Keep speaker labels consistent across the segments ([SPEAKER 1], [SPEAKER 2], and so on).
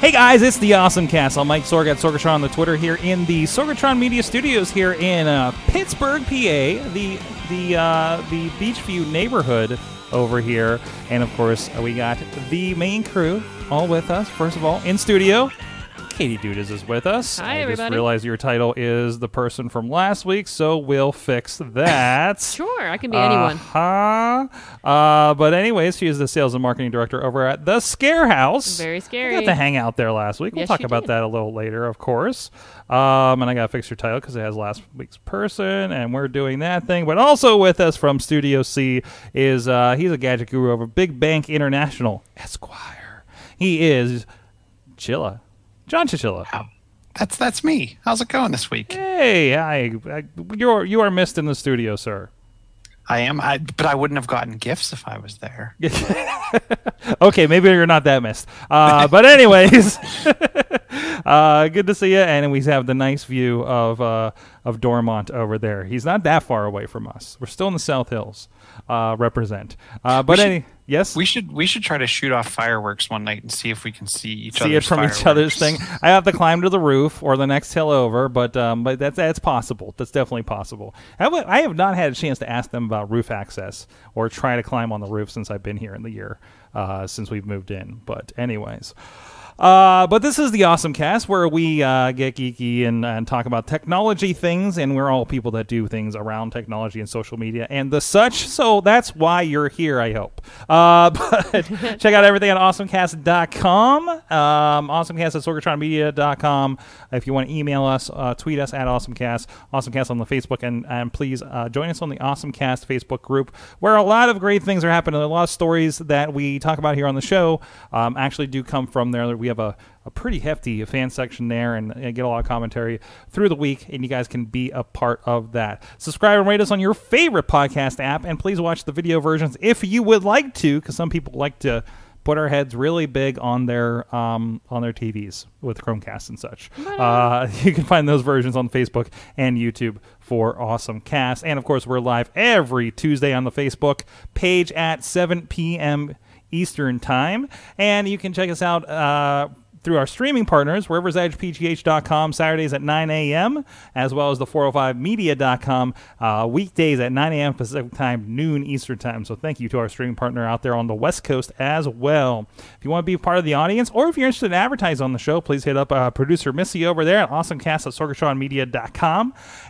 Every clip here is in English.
[SPEAKER 1] Hey guys, it's the Awesome Cast. I'm Mike Sorg at Sorgatron on the Twitter here in the Sorgatron Media Studios here in uh, Pittsburgh, PA, the the uh, the Beechview neighborhood over here, and of course we got the main crew all with us. First of all, in studio. Katie Dudas is with us.
[SPEAKER 2] Hi,
[SPEAKER 1] I just
[SPEAKER 2] everybody.
[SPEAKER 1] realized your title is the person from last week, so we'll fix that.
[SPEAKER 2] Sure, I can be anyone.
[SPEAKER 1] Uh-huh. Uh, but anyways, she is the sales and marketing director over at the Scare House.
[SPEAKER 2] Very
[SPEAKER 1] I
[SPEAKER 2] scary.
[SPEAKER 1] got to hang out there last week. We'll
[SPEAKER 2] Yes,
[SPEAKER 1] talk
[SPEAKER 2] you
[SPEAKER 1] about
[SPEAKER 2] did.
[SPEAKER 1] that a little later, of course. Um, and I got to fix your title because it has last week's person, and we're doing that thing. But also with us from Studio C is uh, he's a gadget guru over Big Bank International Esquire. He is Chilla, John Chichilla.
[SPEAKER 3] That's that's me. How's it going this week?
[SPEAKER 1] Hey, I, I, you're you are missed in the studio, sir.
[SPEAKER 3] I am, I, but I wouldn't have gotten gifts if I was there.
[SPEAKER 1] okay, maybe you're not that missed. Uh, but anyways, uh, good to see you. And we have the nice view of uh, of Dormont over there. He's not that far away from us. We're still in the South Hills. Uh, represent. Uh, but
[SPEAKER 3] should-
[SPEAKER 1] any yes,
[SPEAKER 3] We should we should try to shoot off fireworks one night and see if we can see each
[SPEAKER 1] see
[SPEAKER 3] other's
[SPEAKER 1] it from each other's thing. I have to climb to the roof or the next hill over, but um, but that's that's possible. That's definitely possible. I w- I have not had a chance to ask them about roof access or try to climb on the roof since I've been here in the year uh, since we've moved in. But anyways. Uh, but this is the awesome cast where we uh, get geeky and, and talk about technology things, and we're all people that do things around technology and social media and the such. So that's why you're here, I hope. Uh, but check out everything at awesomecast.com, um, awesomecast at sorgatronmedia.com. If you want to email us, uh, tweet us at awesomecast, awesomecast on the Facebook, and, and please uh, join us on the awesomecast Facebook group where a lot of great things are happening. A lot of stories that we talk about here on the show um, actually do come from there. We have a, a pretty hefty fan section there and, and get a lot of commentary through the week, and you guys can be a part of that. Subscribe and rate us on your favorite podcast app, and please watch the video versions if you would like to, because some people like to put our heads really big on their um, on their TVs with Chromecast and such. Uh, you can find those versions on Facebook and YouTube for Awesome Cast, and of course we're live every Tuesday on the Facebook page at 7 p.m. Eastern Time. And you can check us out uh, through our streaming partners, wherever's edgepgh.com, Saturdays at 9 a.m., as well as the 405media.com, uh, weekdays at 9 a.m. Pacific Time, noon Eastern Time. So thank you to our streaming partner out there on the West Coast as well. If you want to be part of the audience, or if you're interested in advertising on the show, please hit up uh, producer Missy over there at awesomecast.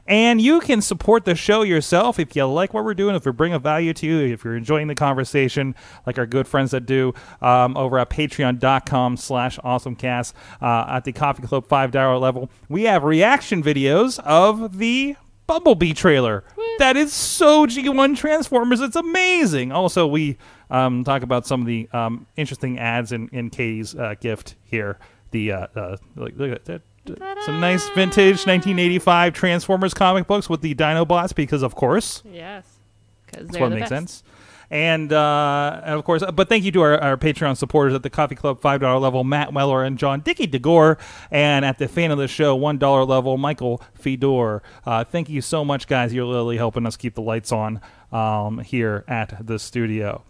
[SPEAKER 1] And you can support the show yourself if you like what we're doing, if we bring a value to you, if you're enjoying the conversation, like our good friends that do um, over at patreon.com slash awesomecast uh, at the Coffee Club $5 level. We have reaction videos of the Bumblebee trailer. That is so G1 Transformers. It's amazing. Also, we um, talk about some of the um, interesting ads in, in Katie's uh, gift here. The uh, uh, look, look at that. Some nice vintage 1985 Transformers comic books with the Dinobots, because of course
[SPEAKER 2] Yes. Because
[SPEAKER 1] that's what makes sense. And, uh, and of course, but thank you to our, our Patreon supporters at the Coffee Club five dollar level, Matt Weller and John Dickey DeGore, and at the fan of the show one dollar level, Michael Fedor. Uh, thank you so much, guys. You're literally helping us keep the lights on um, here at the studio.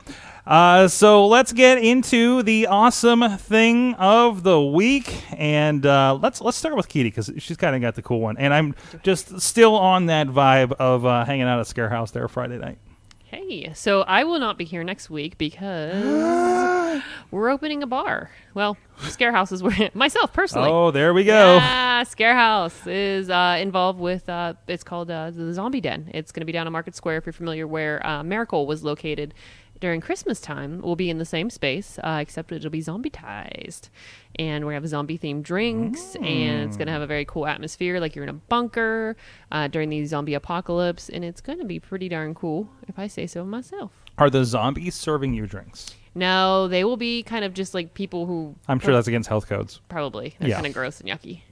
[SPEAKER 1] Uh, so let's get into the awesome thing of the week, and uh, let's let's start with Kitty because she's kind of got the cool one, and I'm just still on that vibe of uh, hanging out at Scare House there Friday night.
[SPEAKER 2] Hey, so I will not be here next week because we're opening a bar. Well, Scarehouse is where myself personally.
[SPEAKER 1] Oh, there we go.
[SPEAKER 2] Yeah, Scare House is uh, involved with. Uh, it's called uh, the Zombie Den. It's going to be down on Market Square if you're familiar, where uh, Miracle was located during Christmas time, we'll be in the same space, uh, except it'll be zombie-tized. And we're going to have zombie themed drinks, and it's going to have a very cool atmosphere, like you're in a bunker uh, during the zombie apocalypse. And it's going to be pretty darn cool, if I say so myself.
[SPEAKER 1] Are the zombies serving you drinks?
[SPEAKER 2] No, they will be kind of just like people who
[SPEAKER 1] I'm sure that's against health codes.
[SPEAKER 2] probably they're
[SPEAKER 1] Yeah.
[SPEAKER 2] kind of gross and yucky.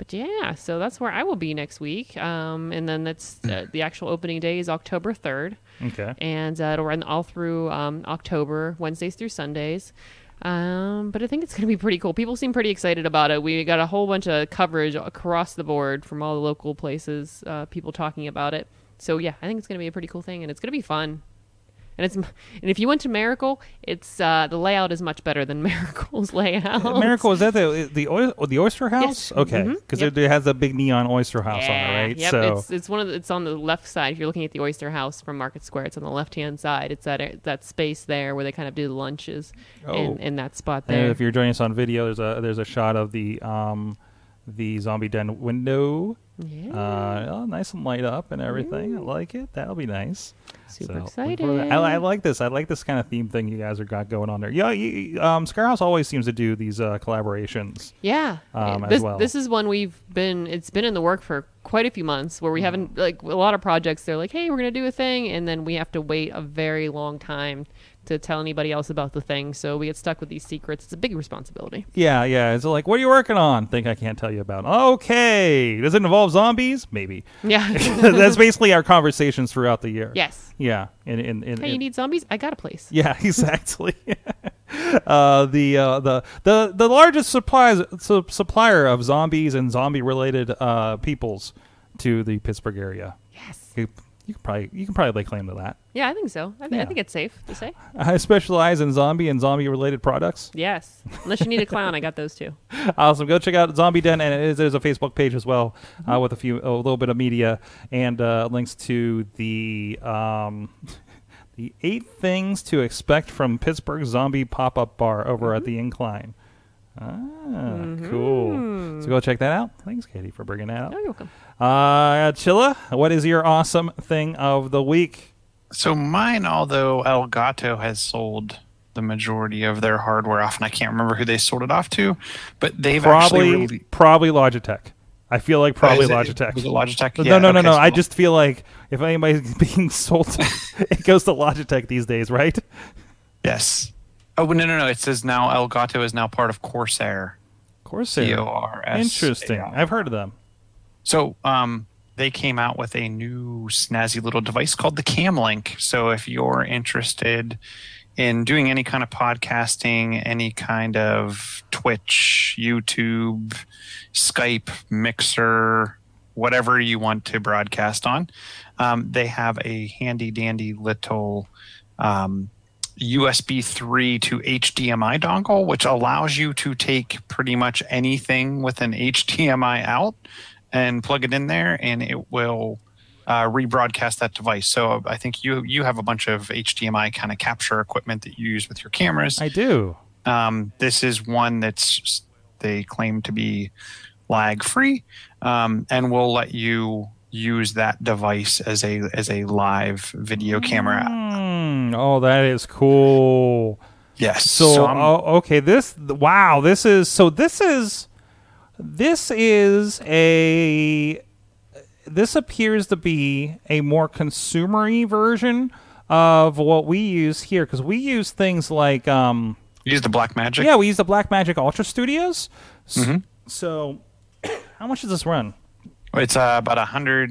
[SPEAKER 2] But yeah, so that's where I will be next week. Um, and then that's uh, the actual opening day is October 3rd.
[SPEAKER 1] Okay.
[SPEAKER 2] And uh, it'll run all through um, October, Wednesdays through Sundays. Um, but I think it's going to be pretty cool. People seem pretty excited about it. We got a whole bunch of coverage across the board from all the local places, uh, people talking about it. So yeah, I think it's going to be a pretty cool thing, and it's going to be fun. And it's and if you went to Miracle, it's uh, the layout is much better than Miracle's layout.
[SPEAKER 1] Miracle is that the the oy- the oyster house?
[SPEAKER 2] Yes.
[SPEAKER 1] Okay,
[SPEAKER 2] Mhm.
[SPEAKER 1] because
[SPEAKER 2] Yep.
[SPEAKER 1] it, it has a big neon oyster house
[SPEAKER 2] yeah,
[SPEAKER 1] on it, right?
[SPEAKER 2] Yep,
[SPEAKER 1] so
[SPEAKER 2] it's it's one of the, it's on the left side. If you're looking at the Oyster House from Market Square, it's on the left hand side. It's that that space there where they kind of do the lunches
[SPEAKER 1] Oh.
[SPEAKER 2] in, in that spot
[SPEAKER 1] and
[SPEAKER 2] there.
[SPEAKER 1] if you're joining us on video, there's a there's a shot of the um the zombie den window.
[SPEAKER 2] yeah,
[SPEAKER 1] Uh, oh, nice and light up and everything. I like it. That'll be nice.
[SPEAKER 2] super
[SPEAKER 1] So,
[SPEAKER 2] excited.
[SPEAKER 1] forward to that. I, I like this. I like this kind of theme thing you guys are got going on there. Yeah, you, um, Scarehouse always seems to do these uh, collaborations.
[SPEAKER 2] Yeah,
[SPEAKER 1] um, as
[SPEAKER 2] this
[SPEAKER 1] well.
[SPEAKER 2] this is one we've been. It's been in the work for quite a few months where we haven't like a lot of projects. They're like, hey, we're gonna do a thing, and then we have to wait a very long time to tell anybody else about the thing. So we get stuck with these secrets. It's a big responsibility.
[SPEAKER 1] Yeah, yeah. It's like, what are you working on? Think I can't tell you about. Okay, does it involve zombies? Maybe.
[SPEAKER 2] Yeah.
[SPEAKER 1] That's basically our conversations throughout the year.
[SPEAKER 2] yes.
[SPEAKER 1] Yeah. In in in.
[SPEAKER 2] Hey, you need zombies? I got a place.
[SPEAKER 1] yeah, exactly. uh, the uh, the the the largest supplies su- supplier of zombies and zombie related uh, peoples to the Pittsburgh area.
[SPEAKER 2] Yes.
[SPEAKER 1] You can probably you can probably lay claim to that.
[SPEAKER 2] Yeah, I think so. I, th-
[SPEAKER 1] Yeah.
[SPEAKER 2] I think it's safe to say.
[SPEAKER 1] I specialize in zombie and zombie related products.
[SPEAKER 2] Yes. Unless you need a clown, I got those too.
[SPEAKER 1] Awesome. Go check out Zombie Den, and it is, there's a Facebook page as well uh, with a few a little bit of media and uh, links to the um, the eight things to expect from Pittsburgh Zombie Pop Up Bar over at the Incline. Ah, cool. So go check that out. Thanks, Katie, for bringing that up.
[SPEAKER 2] Oh, you're welcome.
[SPEAKER 1] Uh, Chilla, what is your awesome thing of the week?
[SPEAKER 3] So mine, although Elgato has sold the majority of their hardware off, and I can't remember who they sold it off to, but they've
[SPEAKER 1] Probably,
[SPEAKER 3] actually really,
[SPEAKER 1] probably Logitech. I feel like probably
[SPEAKER 3] Is it-
[SPEAKER 1] Logitech.
[SPEAKER 3] Was it Logitech?
[SPEAKER 1] No,
[SPEAKER 3] Yeah,
[SPEAKER 1] no, no,
[SPEAKER 3] okay,
[SPEAKER 1] no.
[SPEAKER 3] so-
[SPEAKER 1] I just feel like if anybody's being sold, it goes to Logitech these days, right?
[SPEAKER 3] yes. Oh no, no, no! It says now Elgato is now part of Corsair.
[SPEAKER 1] Corsair.
[SPEAKER 3] C O R S.
[SPEAKER 1] Interesting. I've heard of them.
[SPEAKER 3] So um, they came out with a new snazzy little device called the Camlink. So if you're interested in doing any kind of podcasting, any kind of Twitch, YouTube, Skype, Mixer, whatever you want to broadcast on, um, they have a handy dandy little um, USB 3 to HDMI dongle, which allows you to take pretty much anything with an HDMI out and plug it in there, and it will uh, rebroadcast that device. So I think you you have a bunch of HDMI kind of capture equipment that you use with your cameras.
[SPEAKER 1] I do.
[SPEAKER 3] Um, this is one that's they claim to be lag free, um, and will let you use that device as a as a live video camera.
[SPEAKER 1] Oh, that is cool.
[SPEAKER 3] Yes.
[SPEAKER 1] So,
[SPEAKER 3] I'm-
[SPEAKER 1] oh, okay, this wow, this is so this is this is a this appears to be a more consumery version of what we use here because we use things like um
[SPEAKER 3] use the Black Magic.
[SPEAKER 1] yeah we use the Blackmagic Ultra Studios. S-
[SPEAKER 3] Mm-hmm.
[SPEAKER 1] So, how much does this run?
[SPEAKER 3] It's uh, about hundred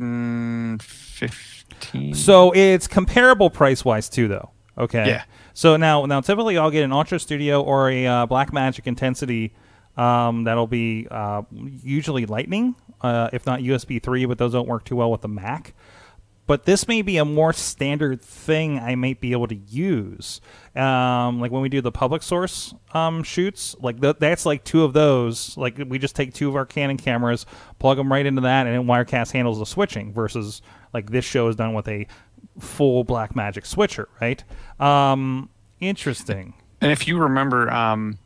[SPEAKER 1] So it's comparable price wise too, though. Okay.
[SPEAKER 3] Yeah.
[SPEAKER 1] So now, now typically I'll get an Ultra Studio or a uh, Blackmagic Intensity. Um, that'll be uh, usually Lightning, uh, if not USB three, but those don't work too well with the Mac. But this may be a more standard thing I might be able to use. Um, like when we do the public source um, shoots, like th- that's like two of those. Like we just take two of our Canon cameras, plug them right into that, and then Wirecast handles the switching. Versus like this show is done with a full black magic switcher, right? Um, interesting.
[SPEAKER 3] And if you remember, um,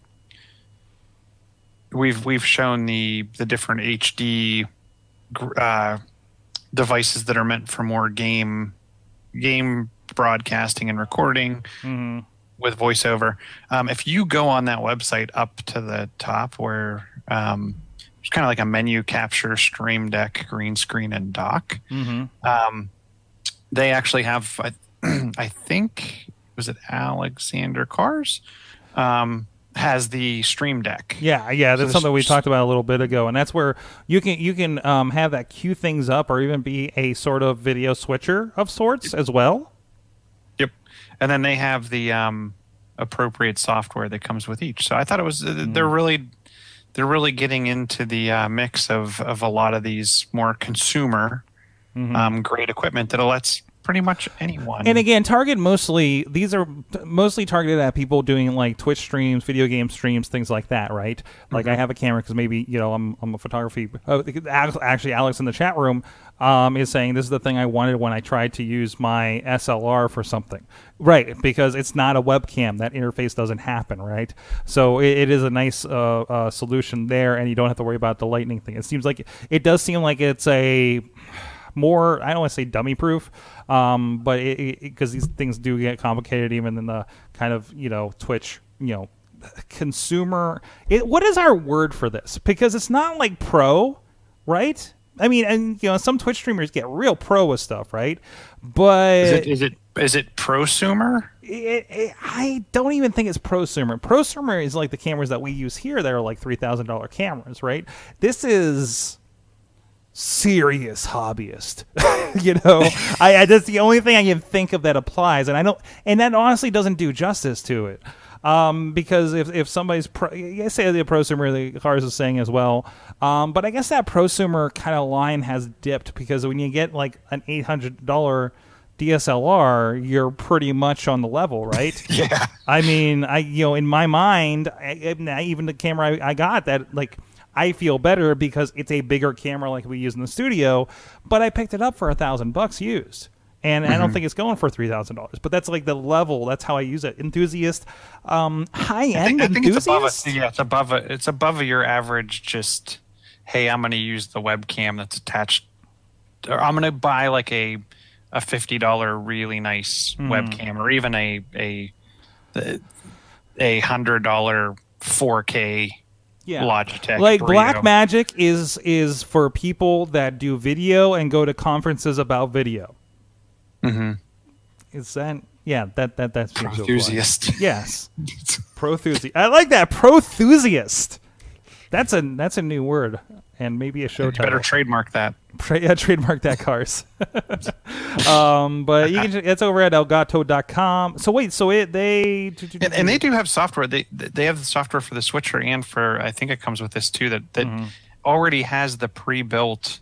[SPEAKER 3] we've we've shown the the different HD uh, devices that are meant for more game game broadcasting and recording with voiceover. Um, if you go on that website up to the top where um, it's kind of like a menu capture, stream deck, green screen, and dock, um, they actually have, I, I think, was it Alexander Cars? Um, has the stream deck.
[SPEAKER 1] Yeah, yeah, that's
[SPEAKER 3] So
[SPEAKER 1] something we talked about a little bit ago, and that's where you can you can um, have that cue things up, or even be a sort of video switcher of sorts as well.
[SPEAKER 3] Yep. And then they have the um, appropriate software that comes with each. So I thought it was uh, they're really they're really getting into the uh, mix of of a lot of these more consumer um, grade equipment that lets pretty much anyone.
[SPEAKER 1] And again, target mostly these are mostly targeted at people doing like Twitch streams, video game streams, things like that, right? Like I have a camera because maybe you know I'm I'm a photography. Oh, actually, Alex in the chat room um, is saying this is the thing I wanted when I tried to use my SLR for something, right? Because it's not a webcam. That interface doesn't happen, right? So it, it is a nice uh, uh, solution there, and you don't have to worry about the lightning thing. It seems like it does seem like it's a more I don't want to say dummy proof, um, but because these things do get complicated even in the kind of you know Twitch you know consumer. It, what is our word for this? Because it's not like pro, right? I mean, and you know some Twitch streamers get real pro with stuff, right? But
[SPEAKER 3] is it is it is it prosumer?
[SPEAKER 1] it, it, I don't even think it's prosumer. Prosumer is like the cameras that we use here that are like three thousand dollar cameras, right? This is serious hobbyist. you know, I, I that's the only thing I can think of that applies, and I don't, and that honestly doesn't do justice to it. Um, because if, if somebody's pro, I say the prosumer, the cars is saying as well. Um, but I guess that prosumer kind of line has dipped because when you get like an eight hundred dollar DSLR, you're pretty much on the level, right?
[SPEAKER 3] Yeah.
[SPEAKER 1] I mean, I you know, in my mind, I, I- even the camera I, I got that like I feel better because it's a bigger camera like we use in the studio, but I picked it up for a thousand bucks used. And I don't think it's going for three thousand dollars, but that's like the level. That's how I use it. Enthusiast, um, high
[SPEAKER 3] I
[SPEAKER 1] end
[SPEAKER 3] think, I think it's above
[SPEAKER 1] enthusiast.
[SPEAKER 3] a, yeah, it's above a, it's above your average. Just hey, I'm going to use the webcam that's attached, or I'm going to buy like a a fifty dollar really nice
[SPEAKER 1] Hmm.
[SPEAKER 3] webcam, or even a a a hundred dollar 4K
[SPEAKER 1] yeah.
[SPEAKER 3] Logitech.
[SPEAKER 1] like
[SPEAKER 3] Brio.
[SPEAKER 1] Black Magic is is for people that do video and go to conferences about video.
[SPEAKER 3] Mhm.
[SPEAKER 1] Is that yeah? That that that's seems to apply.
[SPEAKER 3] enthusiast.
[SPEAKER 1] Yes. Prothusiast. I like that. Prothusiast. That's a that's a new word and maybe a show
[SPEAKER 3] You
[SPEAKER 1] title.
[SPEAKER 3] better trademark that.
[SPEAKER 1] Tra- yeah, trademark that cars. um, but you can it's over at elgato.com. So wait, so it they
[SPEAKER 3] And, and they do have software. They they have the software for the switcher and for I think it comes with this too that that
[SPEAKER 1] Mm-hmm.
[SPEAKER 3] already has the pre-built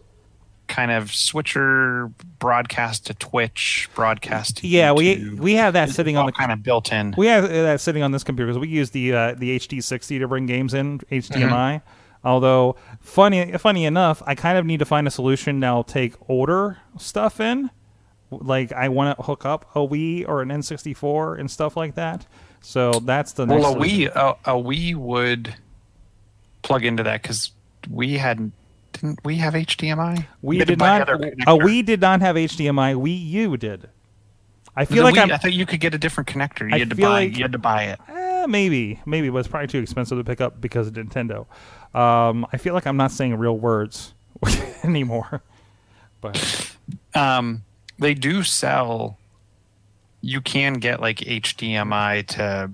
[SPEAKER 3] kind of switcher broadcast to Twitch, broadcast to
[SPEAKER 1] Yeah, we
[SPEAKER 3] YouTube.
[SPEAKER 1] we have that
[SPEAKER 3] It's
[SPEAKER 1] sitting on the
[SPEAKER 3] kind of built in.
[SPEAKER 1] We have that sitting on this computer because we use the uh, the HD60 to bring games in HDMI. Although funny funny enough, I kind of need to find a solution that'll take older stuff in. Like I want to hook up a Wii or an N64 and stuff like that. So that's the next.
[SPEAKER 3] well, a
[SPEAKER 1] solution.
[SPEAKER 3] Wii a, a Wii would plug into that because we hadn't. Didn't we have HDMI?
[SPEAKER 1] We
[SPEAKER 3] You had to
[SPEAKER 1] did not.
[SPEAKER 3] another
[SPEAKER 1] A. Wii did not have HDMI. Wii U did. I feel like
[SPEAKER 3] Wii- I thought you could get a different connector. You
[SPEAKER 1] I
[SPEAKER 3] had to buy.
[SPEAKER 1] like-
[SPEAKER 3] you had to buy it.
[SPEAKER 1] Eh, maybe, maybe, but it's probably too expensive to pick up because of Nintendo. Um, I feel like I'm not saying real words anymore. But
[SPEAKER 3] um, they do sell. You can get like HDMI to.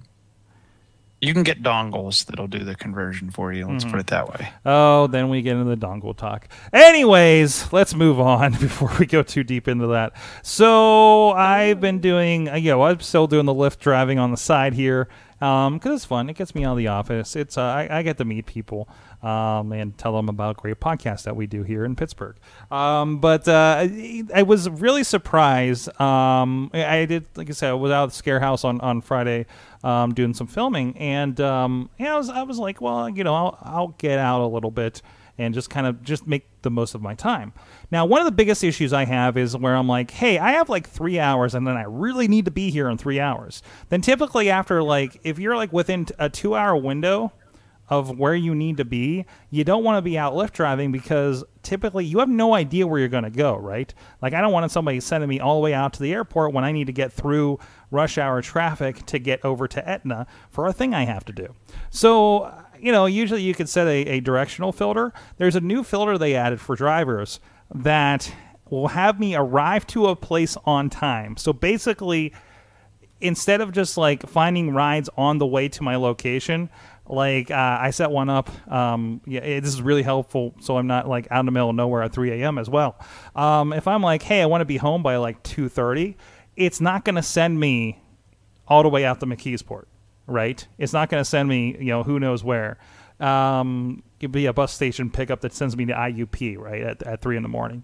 [SPEAKER 3] You can get dongles that'll do the conversion for you. Let's put it that way.
[SPEAKER 1] oh, then we get into the dongle talk. Anyways, let's move on before we go too deep into that. So I've been doing, uh, you know, I'm still doing the Lyft driving on the side here because it's fun. It gets me out of the office. It's uh, I, I get to meet people um, and tell them about great podcasts that we do here in Pittsburgh. Um, but uh, I, I was really surprised. Um, I I did, like I said, I was out at the Scare House on on Friday um, doing some filming, and um, yeah, I was I was like, well, you know, I'll I'll get out a little bit and just kind of just make the most of my time. Now, one of the biggest issues I have is where I'm like, hey, I have like three hours, and then I really need to be here in three hours. Then typically after like if you're like within a two hour window of where you need to be, you don't want to be out Lyft driving because typically you have no idea where you're going to go, right? Like I don't want somebody sending me all the way out to the airport when I need to get through rush hour traffic to get over to Etna for a thing I have to do. So, you know, usually you could set a, a directional filter. There's a new filter they added for drivers that will have me arrive to a place on time. So basically, instead of just like finding rides on the way to my location, like uh, I set one up. Um, yeah, it, this is really helpful, so I'm not like out in the middle of nowhere at 3 a.m. as well. Um, if I'm like, hey, I want to be home by like 2:30, it's not going to send me all the way out to McKeesport, right? It's not going to send me, you know, who knows where. Um, it could be a bus station pickup that sends me to IUP, right, at, at three in the morning.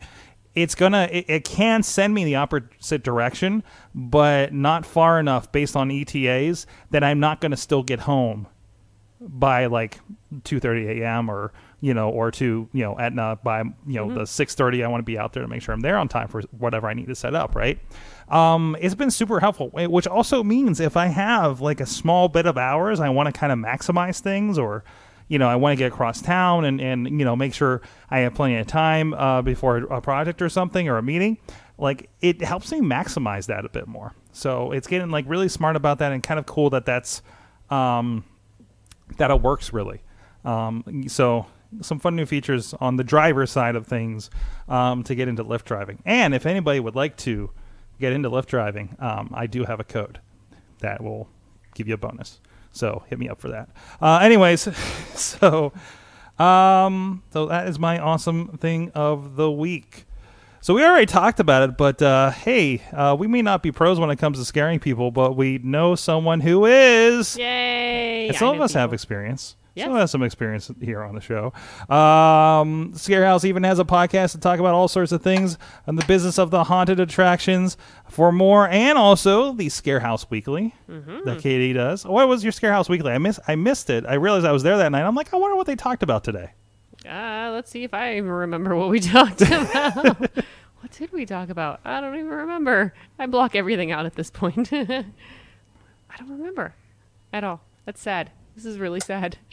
[SPEAKER 1] It's gonna, it, it can send me the opposite direction, but not far enough based on ETAs that I'm not gonna still get home by like 2:30 a.m. or you know or to you know Etna by you know the 6:30 I want to be out there to make sure I'm there on time for whatever I need to set up right um, it's been super helpful which also means if I have like a small bit of hours I want to kind of maximize things or you know I want to get across town and and you know make sure I have plenty of time uh, before a project or something or a meeting like it helps me maximize that a bit more so it's getting like really smart about that and kind of cool that that's um, that it works really. Um, so some fun new features on the driver side of things um, to get into Lyft driving. And if anybody would like to get into Lyft driving, um, I do have a code that will give you a bonus. So hit me up for that. Uh, anyways, so um, so that is my awesome thing of the week. So we already talked about it, but uh, hey, uh, we may not be pros when it comes to scaring people, but we know someone who is.
[SPEAKER 2] Yay!
[SPEAKER 1] And some of us have experience.
[SPEAKER 2] Yes.
[SPEAKER 1] Some of us have some experience here on the show. Um, Scarehouse even has a podcast to talk about all sorts of things on the business of the haunted attractions. For more, and also the Scarehouse Weekly
[SPEAKER 2] Mm-hmm.
[SPEAKER 1] that Katie does. What was your Scarehouse Weekly? I miss. I missed it. I realized I was there that night. I'm like, I wonder what they talked about today.
[SPEAKER 2] Uh, let's see if I even remember what we talked about. did we talk about? I don't even remember. I block everything out at this point. I don't remember at all. That's sad. This is really sad.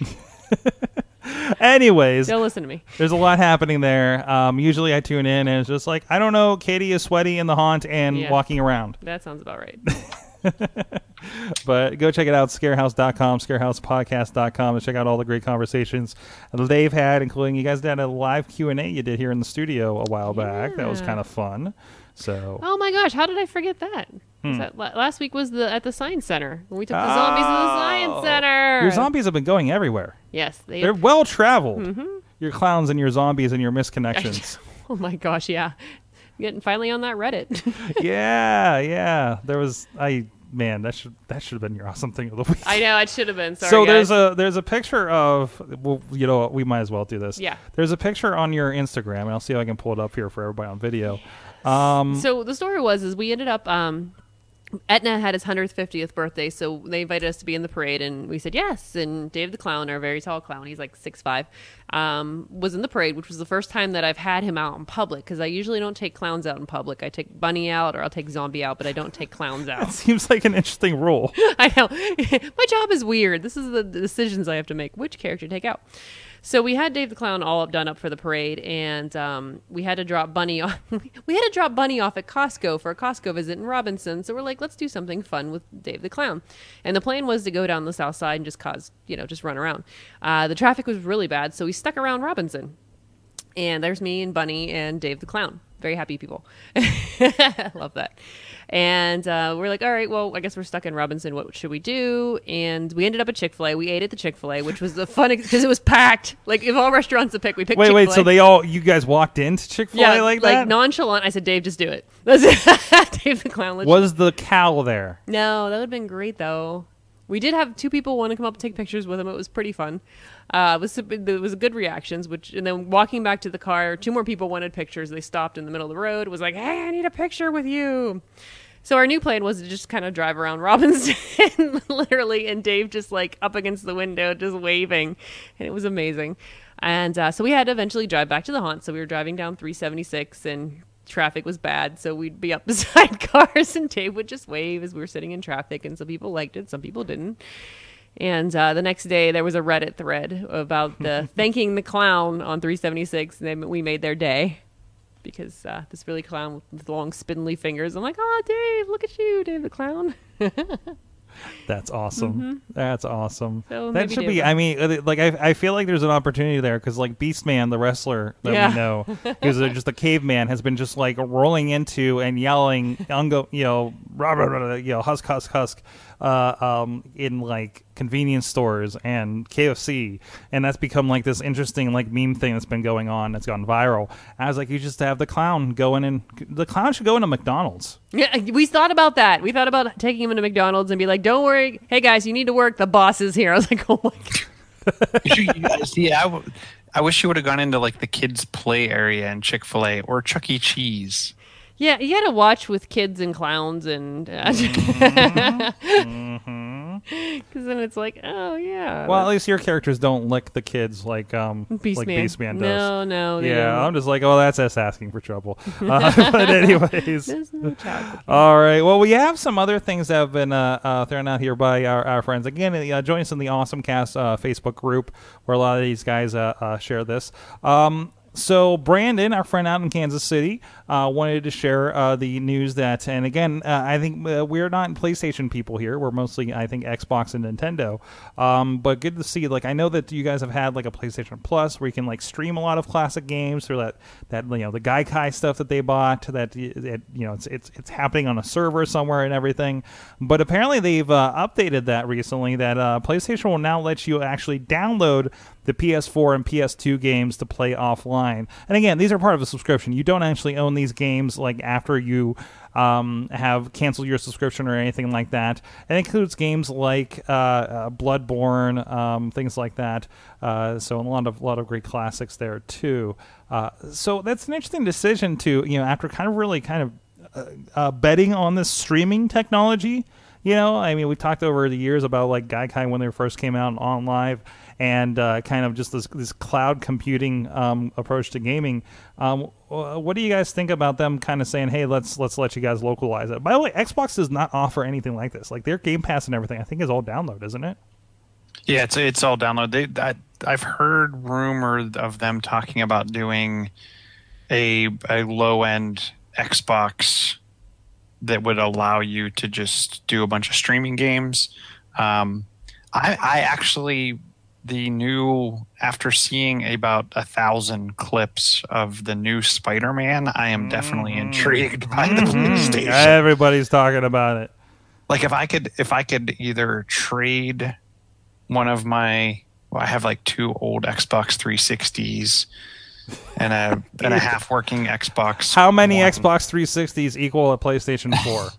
[SPEAKER 1] Anyways,
[SPEAKER 2] Don't listen to me.
[SPEAKER 1] there's a lot happening there. Um, usually I tune in and it's just like I don't know. Katie is sweaty in the haunt and
[SPEAKER 2] Yeah.
[SPEAKER 1] walking around.
[SPEAKER 2] That sounds about right.
[SPEAKER 1] But go check it out, scarehouse.com, scarehousepodcast.com, and check out all the great conversations they've had, including you guys did a live Q&A you did here in the studio a while back. That was kind of fun. So,
[SPEAKER 2] Oh my gosh, how did I forget that?
[SPEAKER 1] Hmm.
[SPEAKER 2] That last week was the at the science center. We took the zombies to the science
[SPEAKER 1] Oh.
[SPEAKER 2] center.
[SPEAKER 1] your zombies have been going everywhere.
[SPEAKER 2] Yes, they.
[SPEAKER 1] They're well traveled.
[SPEAKER 2] Mm-hmm.
[SPEAKER 1] Your clowns and your zombies and your misconnections.
[SPEAKER 2] oh my gosh, yeah. Getting finally on that Reddit.
[SPEAKER 1] yeah, yeah. There was I man, that should that should have been your awesome thing of the week.
[SPEAKER 2] I know it should have been. Sorry,
[SPEAKER 1] so
[SPEAKER 2] guys.
[SPEAKER 1] there's a there's a picture of well you know we might as well do this.
[SPEAKER 2] Yeah.
[SPEAKER 1] There's a picture on your Instagram, and I'll see if I can pull it up here for everybody on video. Um,
[SPEAKER 2] So the story was is we ended up um Etna had his 150th birthday, so they invited us to be in the parade, and we said yes. And Dave the clown, our very tall clown, he's like six five, um, was in the parade, which was the first time that I've had him out in public because I usually don't take clowns out in public. I take Bunny out or I'll take Zombie out, but I don't take clowns out.
[SPEAKER 1] seems like an interesting rule.
[SPEAKER 2] I know. My job is weird. This is the the decisions I have to make. Which character to take out? So we had Dave the Clown all up done up for the parade, and um, we had to drop Bunny off. we had to drop Bunny off at Costco for a Costco visit in Robinson. So we're like, let's do something fun with Dave the Clown. And the plan was to go down the south side and just cause, you know, just run around. Uh, the traffic was really bad, so we stuck around Robinson. And there's me and Bunny and Dave the Clown. Very happy people. Love that. And uh, we're like, all right, well, I guess we're stuck in Robinson. What should we do? And we ended up at Chick fil A. We ate at the Chick fil A, which was the fun because it was packed. Like, if all restaurants to pick, we picked
[SPEAKER 1] Wait,
[SPEAKER 2] Chick-fil-A.
[SPEAKER 1] wait. So they all you guys walked into Chick Fil A
[SPEAKER 2] yeah,
[SPEAKER 1] like that?
[SPEAKER 2] Like nonchalant. I said, Dave, just do it. That's it. Dave the Clown.
[SPEAKER 1] Was the cow there?
[SPEAKER 2] no, that would have been great though. We did have two people want to come up and take pictures with him. It was pretty fun. Uh, it was it was good reactions. Which and then walking back to the car, two more people wanted pictures. They stopped in the middle of the road. Was like, hey, I need a picture with you. So our new plan was to just kind of drive around Robinson, literally, and Dave just like up against the window, just waving, and it was amazing. And uh, so we had to eventually drive back to the haunt. So we were driving down 376, and traffic was bad. So we'd be up beside cars, and Dave would just wave as we were sitting in traffic. And some people liked it, some people didn't. And uh, the next day, there was a Reddit thread about the thanking the clown on 376, and then we made their day because uh, this really clown with long spindly fingers. I'm like, oh, Dave, look at you, Dave the clown.
[SPEAKER 1] That's awesome. That's awesome.
[SPEAKER 2] Mm-hmm. So
[SPEAKER 1] that should
[SPEAKER 2] Dave
[SPEAKER 1] be. I mean, uh, like I, I feel like there's an opportunity there because like Beastman, the wrestler that
[SPEAKER 2] Yeah.
[SPEAKER 1] we know, a- just a caveman, has been just like rolling into and yelling, ungo, you know, rah, rah, rah, you know, husk, husk, husk, uh, um, in like convenience stores and KFC, and that's become like this interesting like meme thing that's been going on. That's gone viral. I was like, you just have the clown going in. The clown should go into McDonald's.
[SPEAKER 2] Yeah, we thought about that. We thought about taking him into McDonald's and be like, "Don't worry, hey guys, you need to work. The boss is here." I was like, "Oh my god!"
[SPEAKER 3] You should- you- see, I, w- I wish you would have gone into like the kids' play area in Chick Fil A or Chuck E. Cheese.
[SPEAKER 2] Yeah, you got to watch with kids and clowns, and because then it's like, oh yeah.
[SPEAKER 1] Well, at least your characters don't lick the kids like um
[SPEAKER 2] Beastman.
[SPEAKER 1] like Beastman does.
[SPEAKER 2] No, no.
[SPEAKER 1] Yeah,
[SPEAKER 2] don't.
[SPEAKER 1] I'm just like, oh, that's us asking for trouble. Uh, but anyways,
[SPEAKER 2] There's no
[SPEAKER 1] all right. Well, we have some other things that have been uh, uh, thrown out here by our, our friends. Again, uh, join us in the Awesome Cast uh, Facebook group where a lot of these guys uh, uh, share this. Um, so Brandon, our friend out in Kansas City, uh, wanted to share uh, the news that, and again, uh, I think uh, we're not PlayStation people here. We're mostly, I think, Xbox and Nintendo. Um, but good to see. Like, I know that you guys have had like a PlayStation Plus where you can like stream a lot of classic games through that that you know the Gaikai stuff that they bought. That, that you know it's it's it's happening on a server somewhere and everything. But apparently they've uh, updated that recently. That uh, PlayStation will now let you actually download the PS4 and PS2 games to play offline. And again, these are part of a subscription. You don't actually own these games like after you um, have canceled your subscription or anything like that. It includes games like uh, uh, Bloodborne, um, things like that. Uh, so a lot of lot of great classics there too. Uh, so that's an interesting decision to you know after kind of really kind of uh, uh, betting on this streaming technology. You know, I mean, we talked over the years about like Gaikai when they first came out on live, and uh, kind of just this this cloud computing um, approach to gaming. Um, what do you guys think about them kind of saying, "Hey, let's let's let you guys localize it"? By the way, Xbox does not offer anything like this. Like their Game Pass and everything, I think is all download, isn't it?
[SPEAKER 3] Yeah, it's it's all download. They I, I've heard rumor of them talking about doing a a low end Xbox that would allow you to just do a bunch of streaming games. Um, I I actually the new after seeing about a thousand clips of the new Spider-Man, I am definitely mm. intrigued by the mm-hmm. PlayStation mm-hmm.
[SPEAKER 1] Everybody's talking about it.
[SPEAKER 3] like if I could if I could either trade one of my well, I have like two old Xbox 360s and a and a half working Xbox.
[SPEAKER 1] How many
[SPEAKER 3] One.
[SPEAKER 1] Xbox 360s equal a PlayStation 4?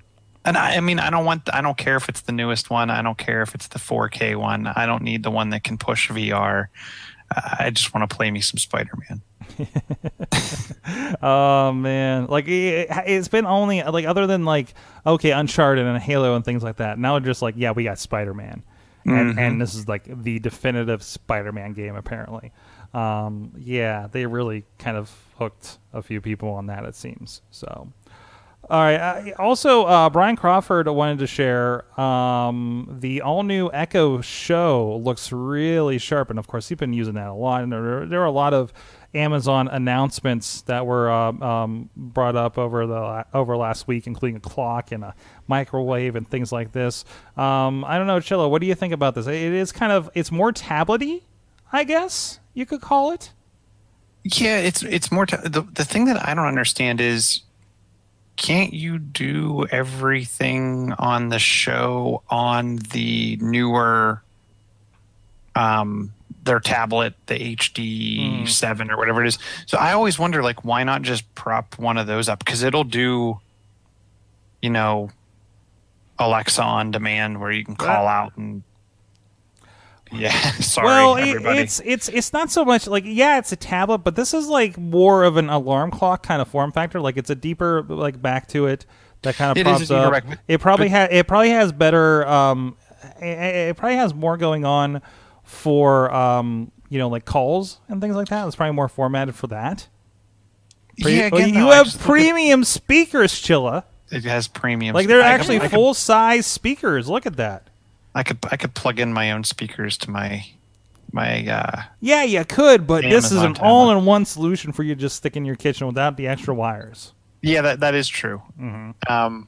[SPEAKER 3] And I, I mean, I don't want. I don't care if it's the newest one. I don't care if it's the 4K one. I don't need the one that can push VR. I just want to play me some Spider-Man.
[SPEAKER 1] Oh man, like it, it's been only like other than like okay, Uncharted and Halo and things like that. Now it's just like yeah, we got Spider Man, and and this is like the definitive Spider Man game apparently. Um, yeah, they really kind of hooked a few people on that it seems. So. All right. Uh, also, uh, Brian Crawford wanted to share um, the all new Echo Show looks really sharp, and of course, he's been using that a lot. And there, there are a lot of Amazon announcements that were uh, um, brought up over the over last week, including a clock and a microwave and things like this. Um, I don't know, Chilla. What do you think about this? It is kind of it's more tablety, I guess you could call it.
[SPEAKER 3] Yeah, it's it's more. The the thing that I don't understand is, can't you do everything on the show on the newer, um, their tablet, the HD seven or whatever it is? So I always wonder, like, why not just prop one of those up because it'll do, you know, Alexa on demand where you can call out and. Yeah, sorry,
[SPEAKER 1] well, it- it's it's it's not so much like yeah, it's a tablet, but this is like more of an alarm clock kind of form factor. Like it's a deeper like back to it that kind of
[SPEAKER 3] It
[SPEAKER 1] pops up. it probably has it probably has better um, it, it probably has more going on for um, you know like calls and things like that. It's probably more formatted for that. Pre-
[SPEAKER 3] yeah,
[SPEAKER 1] well,
[SPEAKER 3] again,
[SPEAKER 1] you have
[SPEAKER 3] look at-
[SPEAKER 1] premium speakers, Chilla.
[SPEAKER 3] It has premium.
[SPEAKER 1] Like they're actually full size speakers. Look at that.
[SPEAKER 3] I could I could plug in my own speakers to my my uh,
[SPEAKER 1] Yeah, you could, but this is an
[SPEAKER 3] tablet.
[SPEAKER 1] all-in-one solution for you to just stick in your kitchen without the extra wires.
[SPEAKER 3] Yeah, that that is true.
[SPEAKER 1] Mm-hmm.
[SPEAKER 3] Um,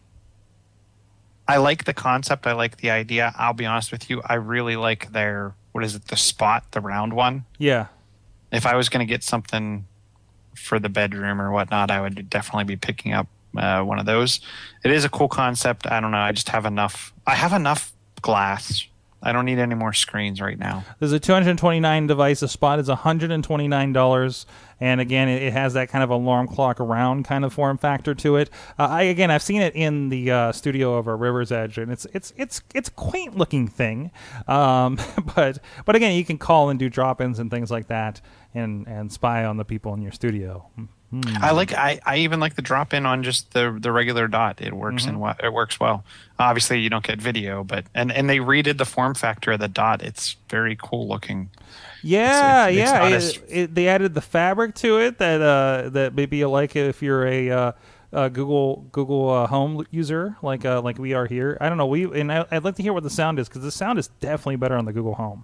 [SPEAKER 3] I like the concept. I like the idea. I'll be honest with you. I really like their what is it? The spot, the round one.
[SPEAKER 1] Yeah.
[SPEAKER 3] If I was going to get something for the bedroom or whatnot, I would definitely be picking up uh, one of those. It is a cool concept. I don't know. I just have enough. I have enough glass. I don't need any more screens right now.
[SPEAKER 1] There's a 229 device. The spot is 129 dollars, and again, it, has that kind of alarm clock around kind of form factor to it. Uh, I again, I've seen it in the uh, studio over River's Edge, and it's it's it's it's quaint looking thing. Um, but but again, you can call and do drop-ins and things like that, and and spy on the people in your studio.
[SPEAKER 3] I like. I, I even like the drop in on just the the regular dot. It works in well. It works well. Obviously, you don't get video, but and and they redid the form factor of the dot. It's very cool looking.
[SPEAKER 1] Yeah,
[SPEAKER 3] It's- it's
[SPEAKER 1] yeah. It,
[SPEAKER 3] as-
[SPEAKER 1] it, they added the fabric to it that uh, that maybe you like if you're a uh, uh, Google Google uh, Home user like uh, like we are here. I don't know. We and I, I'd like to hear what the sound is because the sound is definitely better on the Google Home.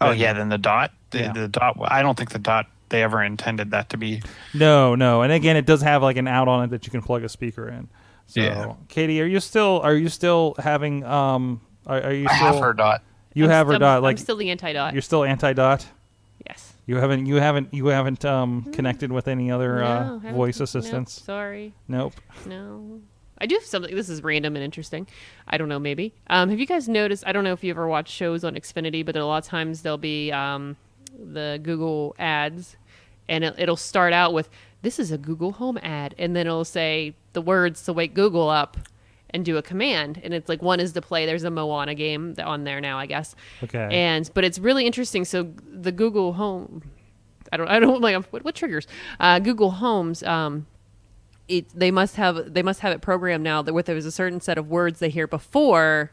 [SPEAKER 3] Oh yeah, then the dot. The,
[SPEAKER 1] Yeah.
[SPEAKER 3] the dot. I don't think the dot. They ever intended that to be.
[SPEAKER 1] No, no. And again, it does have like an out on it that you can plug a speaker in. So,
[SPEAKER 3] Yeah.
[SPEAKER 1] Katie, are you still are you still having um are, are you
[SPEAKER 3] I
[SPEAKER 1] still
[SPEAKER 3] have her dot.
[SPEAKER 1] you
[SPEAKER 2] I'm
[SPEAKER 1] have her
[SPEAKER 2] still-
[SPEAKER 1] dot
[SPEAKER 2] I'm
[SPEAKER 1] like
[SPEAKER 2] still the anti-dot.
[SPEAKER 1] you're still anti dot.
[SPEAKER 2] Yes.
[SPEAKER 1] You haven't you haven't you haven't um connected with any other
[SPEAKER 2] No,
[SPEAKER 1] uh,
[SPEAKER 2] haven't-
[SPEAKER 1] voice
[SPEAKER 2] nope,
[SPEAKER 1] assistants.
[SPEAKER 2] sorry.
[SPEAKER 1] Nope.
[SPEAKER 2] No. I do have something. This is random and interesting. I don't know, maybe. Um, have you guys noticed? I don't know if you ever watch shows on Xfinity, but a lot of times there'll be um, the Google ads, and it, it'll start out with, This is a Google Home ad. And then it'll say the words to wake Google up and do a command. And it's like one is to play. There's a Moana game on there now, I guess.
[SPEAKER 1] Okay.
[SPEAKER 2] And, but it's really interesting. So the Google Home. I don't. I don't like what, what triggers. Uh, Google Homes. Um, it they must have they must have it programmed now that with there's a certain set of words they hear before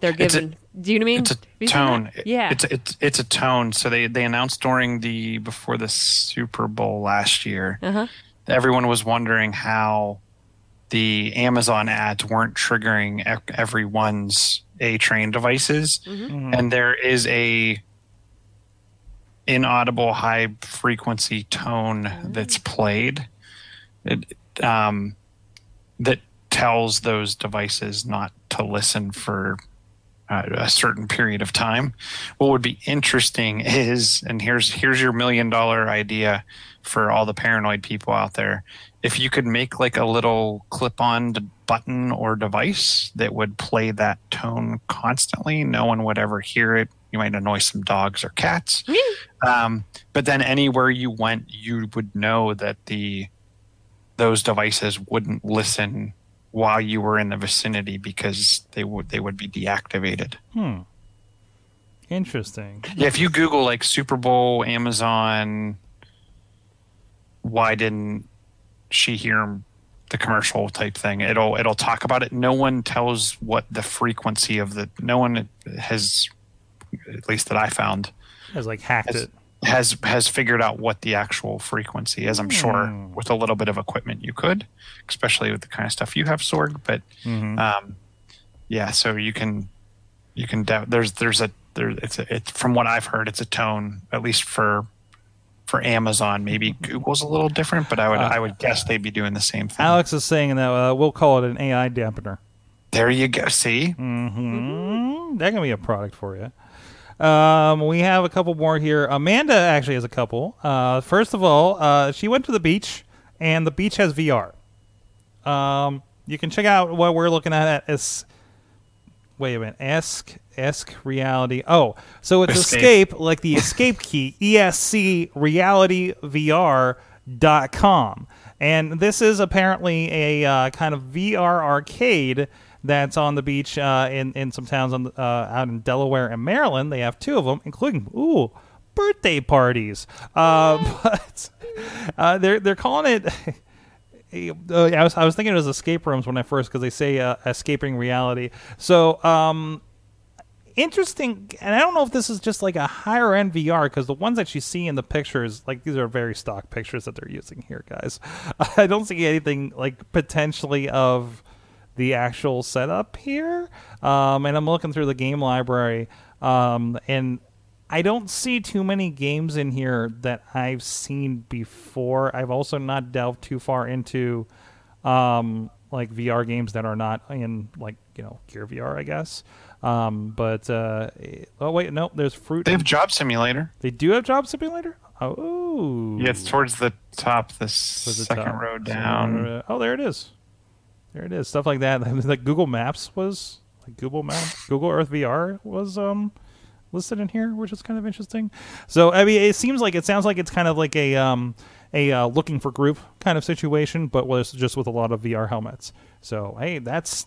[SPEAKER 2] they're
[SPEAKER 3] It's a-
[SPEAKER 2] given. do you know what I mean?
[SPEAKER 3] It's a
[SPEAKER 2] Have you seen
[SPEAKER 3] tone.
[SPEAKER 2] that? Yeah.
[SPEAKER 3] It's it's it's a tone. So they they announced during the before the Super Bowl last year.
[SPEAKER 2] Uh-huh.
[SPEAKER 3] Everyone was wondering how the Amazon ads weren't triggering everyone's A train devices,
[SPEAKER 2] Mm-hmm.
[SPEAKER 3] and there is a inaudible high frequency tone
[SPEAKER 2] Mm.
[SPEAKER 3] that's played. It, um, that tells those devices not to listen for uh, a certain period of time. What would be interesting is, and here's here's your million dollar idea for all the paranoid people out there. If you could make like a little clip-on button or device that would play that tone constantly, no one would ever hear it. You might annoy some dogs or cats, um, but then anywhere you went, you would know that the those devices wouldn't listen while you were in the vicinity because they would they would be deactivated.
[SPEAKER 1] Hmm. Interesting.
[SPEAKER 3] Yeah, if you Google like Super Bowl, Amazon, why didn't she hear the commercial type thing? It'll it'll talk about it. No one tells what the frequency of the. No one has, at least that I found,
[SPEAKER 1] Has like hacked
[SPEAKER 3] has
[SPEAKER 1] it.
[SPEAKER 3] Has, has figured out what the actual frequency is. I'm sure
[SPEAKER 1] Hmm.
[SPEAKER 3] with a little bit of equipment you could, especially with the kind of stuff you have, Sorg. But
[SPEAKER 1] Mhm.
[SPEAKER 3] um, yeah, so you can you can de- there's there's a there it's a, it's from what I've heard it's a tone at least for for Amazon maybe Google's a little different but I would
[SPEAKER 1] Uh,
[SPEAKER 3] I would guess they'd be doing the same thing.
[SPEAKER 1] Alex is saying that uh, we'll call it an AI dampener.
[SPEAKER 3] there you go. See,
[SPEAKER 1] hmm That can be a product for you. Um, we have a couple more here. Amanda actually has a couple. Uh, first of all, uh, she went to the beach, and the beach has VR. Um, you can check out what we're looking at at as. Wait a minute, Esk Reality. Oh, so it's
[SPEAKER 3] Escape.
[SPEAKER 1] escape, like the escape key. ESC Reality VR.com. And this is apparently a uh, kind of VR arcade that's on the beach uh, in in some towns on the, uh, out in Delaware and Maryland. They have two of them, including ooh birthday parties. Uh, but uh, they're they're calling it. Uh, I was I was thinking it was escape rooms when I first because they say uh, escaping reality. So um, interesting, and I don't know if this is just like a higher end VR because the ones that you see in the pictures, like these are very stock pictures that they're using here, guys. I don't see anything like potentially of the actual setup here. Um, and I'm looking through the game library, um, and I don't see too many games in here that I've seen before. I've also not delved too far into um, like VR games that are not in like you know Gear VR, I guess. Um, but uh, oh wait, no, there's fruit.
[SPEAKER 3] They have Job Simulator.
[SPEAKER 1] They do have Job Simulator. Oh,
[SPEAKER 3] Yeah, it's towards the top, the
[SPEAKER 1] Towards the
[SPEAKER 3] second
[SPEAKER 1] top.
[SPEAKER 3] row down.
[SPEAKER 1] oh, there it is. There it is. Stuff like that. like Google Maps was like Google Maps, Google Earth VR was um listed in here, which is kind of interesting. So I mean, it seems like it sounds like it's kind of like a um a uh, looking for group kind of situation, but was just with a lot of VR helmets. So hey, that's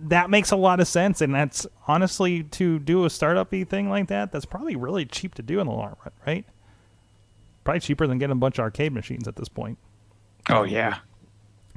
[SPEAKER 1] that makes a lot of sense, and that's honestly to do a startup-y thing like that. That's probably really cheap to do in the long run, right? Probably cheaper than getting a bunch of arcade machines at this point.
[SPEAKER 3] Oh yeah.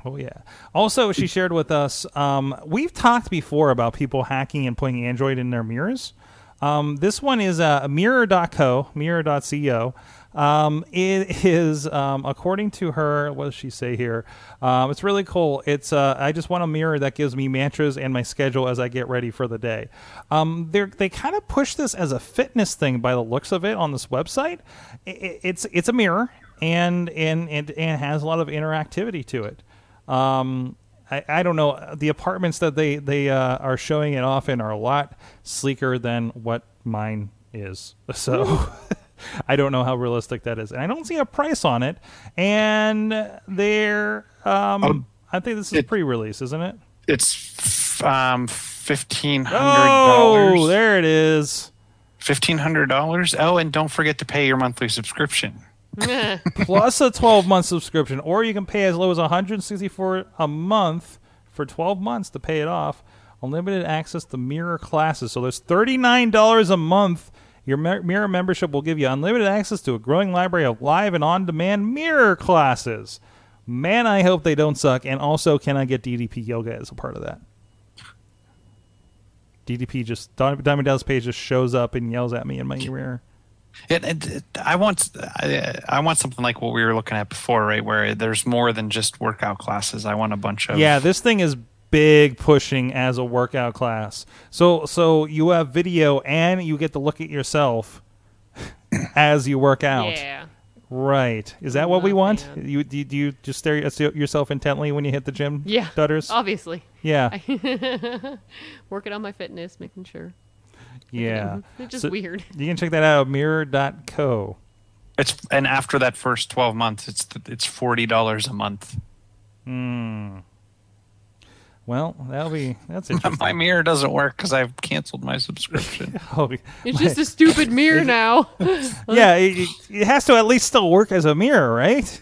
[SPEAKER 1] Oh yeah. Also, she shared with us. Um, we've talked before about people hacking and putting Android in their mirrors. Um, this one is uh, mirror.co, mirror.co. Um, it is, um, according to her, what does she say here? Um, it's really cool. It's uh, I just want a mirror that gives me mantras and my schedule as I get ready for the day. Um, they're, they kind of push this as a fitness thing by the looks of it on this website. I- I- it's it's a mirror and and and, and has a lot of interactivity to it. Um, I, I don't know. The apartments that they they uh, are showing it off in are a lot sleeker than what mine is. So I don't know how realistic that is, and I don't see a price on it. And they're um,
[SPEAKER 3] Um,
[SPEAKER 1] I think this is
[SPEAKER 3] it-
[SPEAKER 1] pre-release, isn't it?
[SPEAKER 3] It's f- um fifteen hundred
[SPEAKER 1] Oh,
[SPEAKER 3] dollars.
[SPEAKER 1] Oh, there it is.
[SPEAKER 3] Fifteen hundred dollars. Oh, and don't forget to pay your monthly subscription.
[SPEAKER 1] plus a 12 month subscription or you can pay as low as 164 a month for 12 months to pay it off. Unlimited access to mirror classes. So there's $39 a month your mirror membership will give you. Unlimited access to a growing library of live and on-demand mirror classes. Man i hope they don't suck. And also can i get ddp yoga as a part of that? Ddp just diamond dallas page just shows up and yells at me in my ear
[SPEAKER 3] It, it, it- I want I, I want something like what we were looking at before, right? Where there's more than just workout classes. I want a bunch of
[SPEAKER 1] Yeah, this thing is big pushing as a workout class. So so you have video and you get to look at yourself as you work out.
[SPEAKER 2] Yeah.
[SPEAKER 1] Right. Is that what we want?
[SPEAKER 2] fan.
[SPEAKER 1] You do, do you just stare at yourself intently when you hit the gym?
[SPEAKER 2] Yeah.
[SPEAKER 1] Dutters?
[SPEAKER 2] Obviously.
[SPEAKER 1] Yeah.
[SPEAKER 2] Working on my fitness, making sure.
[SPEAKER 1] Yeah.
[SPEAKER 2] It's just
[SPEAKER 1] So-
[SPEAKER 2] weird.
[SPEAKER 1] You can check that out at mirror.co.
[SPEAKER 3] It's and after that first twelve months, it's it's forty dollars a month. Hmm.
[SPEAKER 1] Well, that'll be that's interesting.
[SPEAKER 3] My mirror doesn't work because I've canceled my subscription.
[SPEAKER 1] Oh,
[SPEAKER 2] It's just a stupid mirror now.
[SPEAKER 1] yeah, it, it has to at least still work as a mirror, right?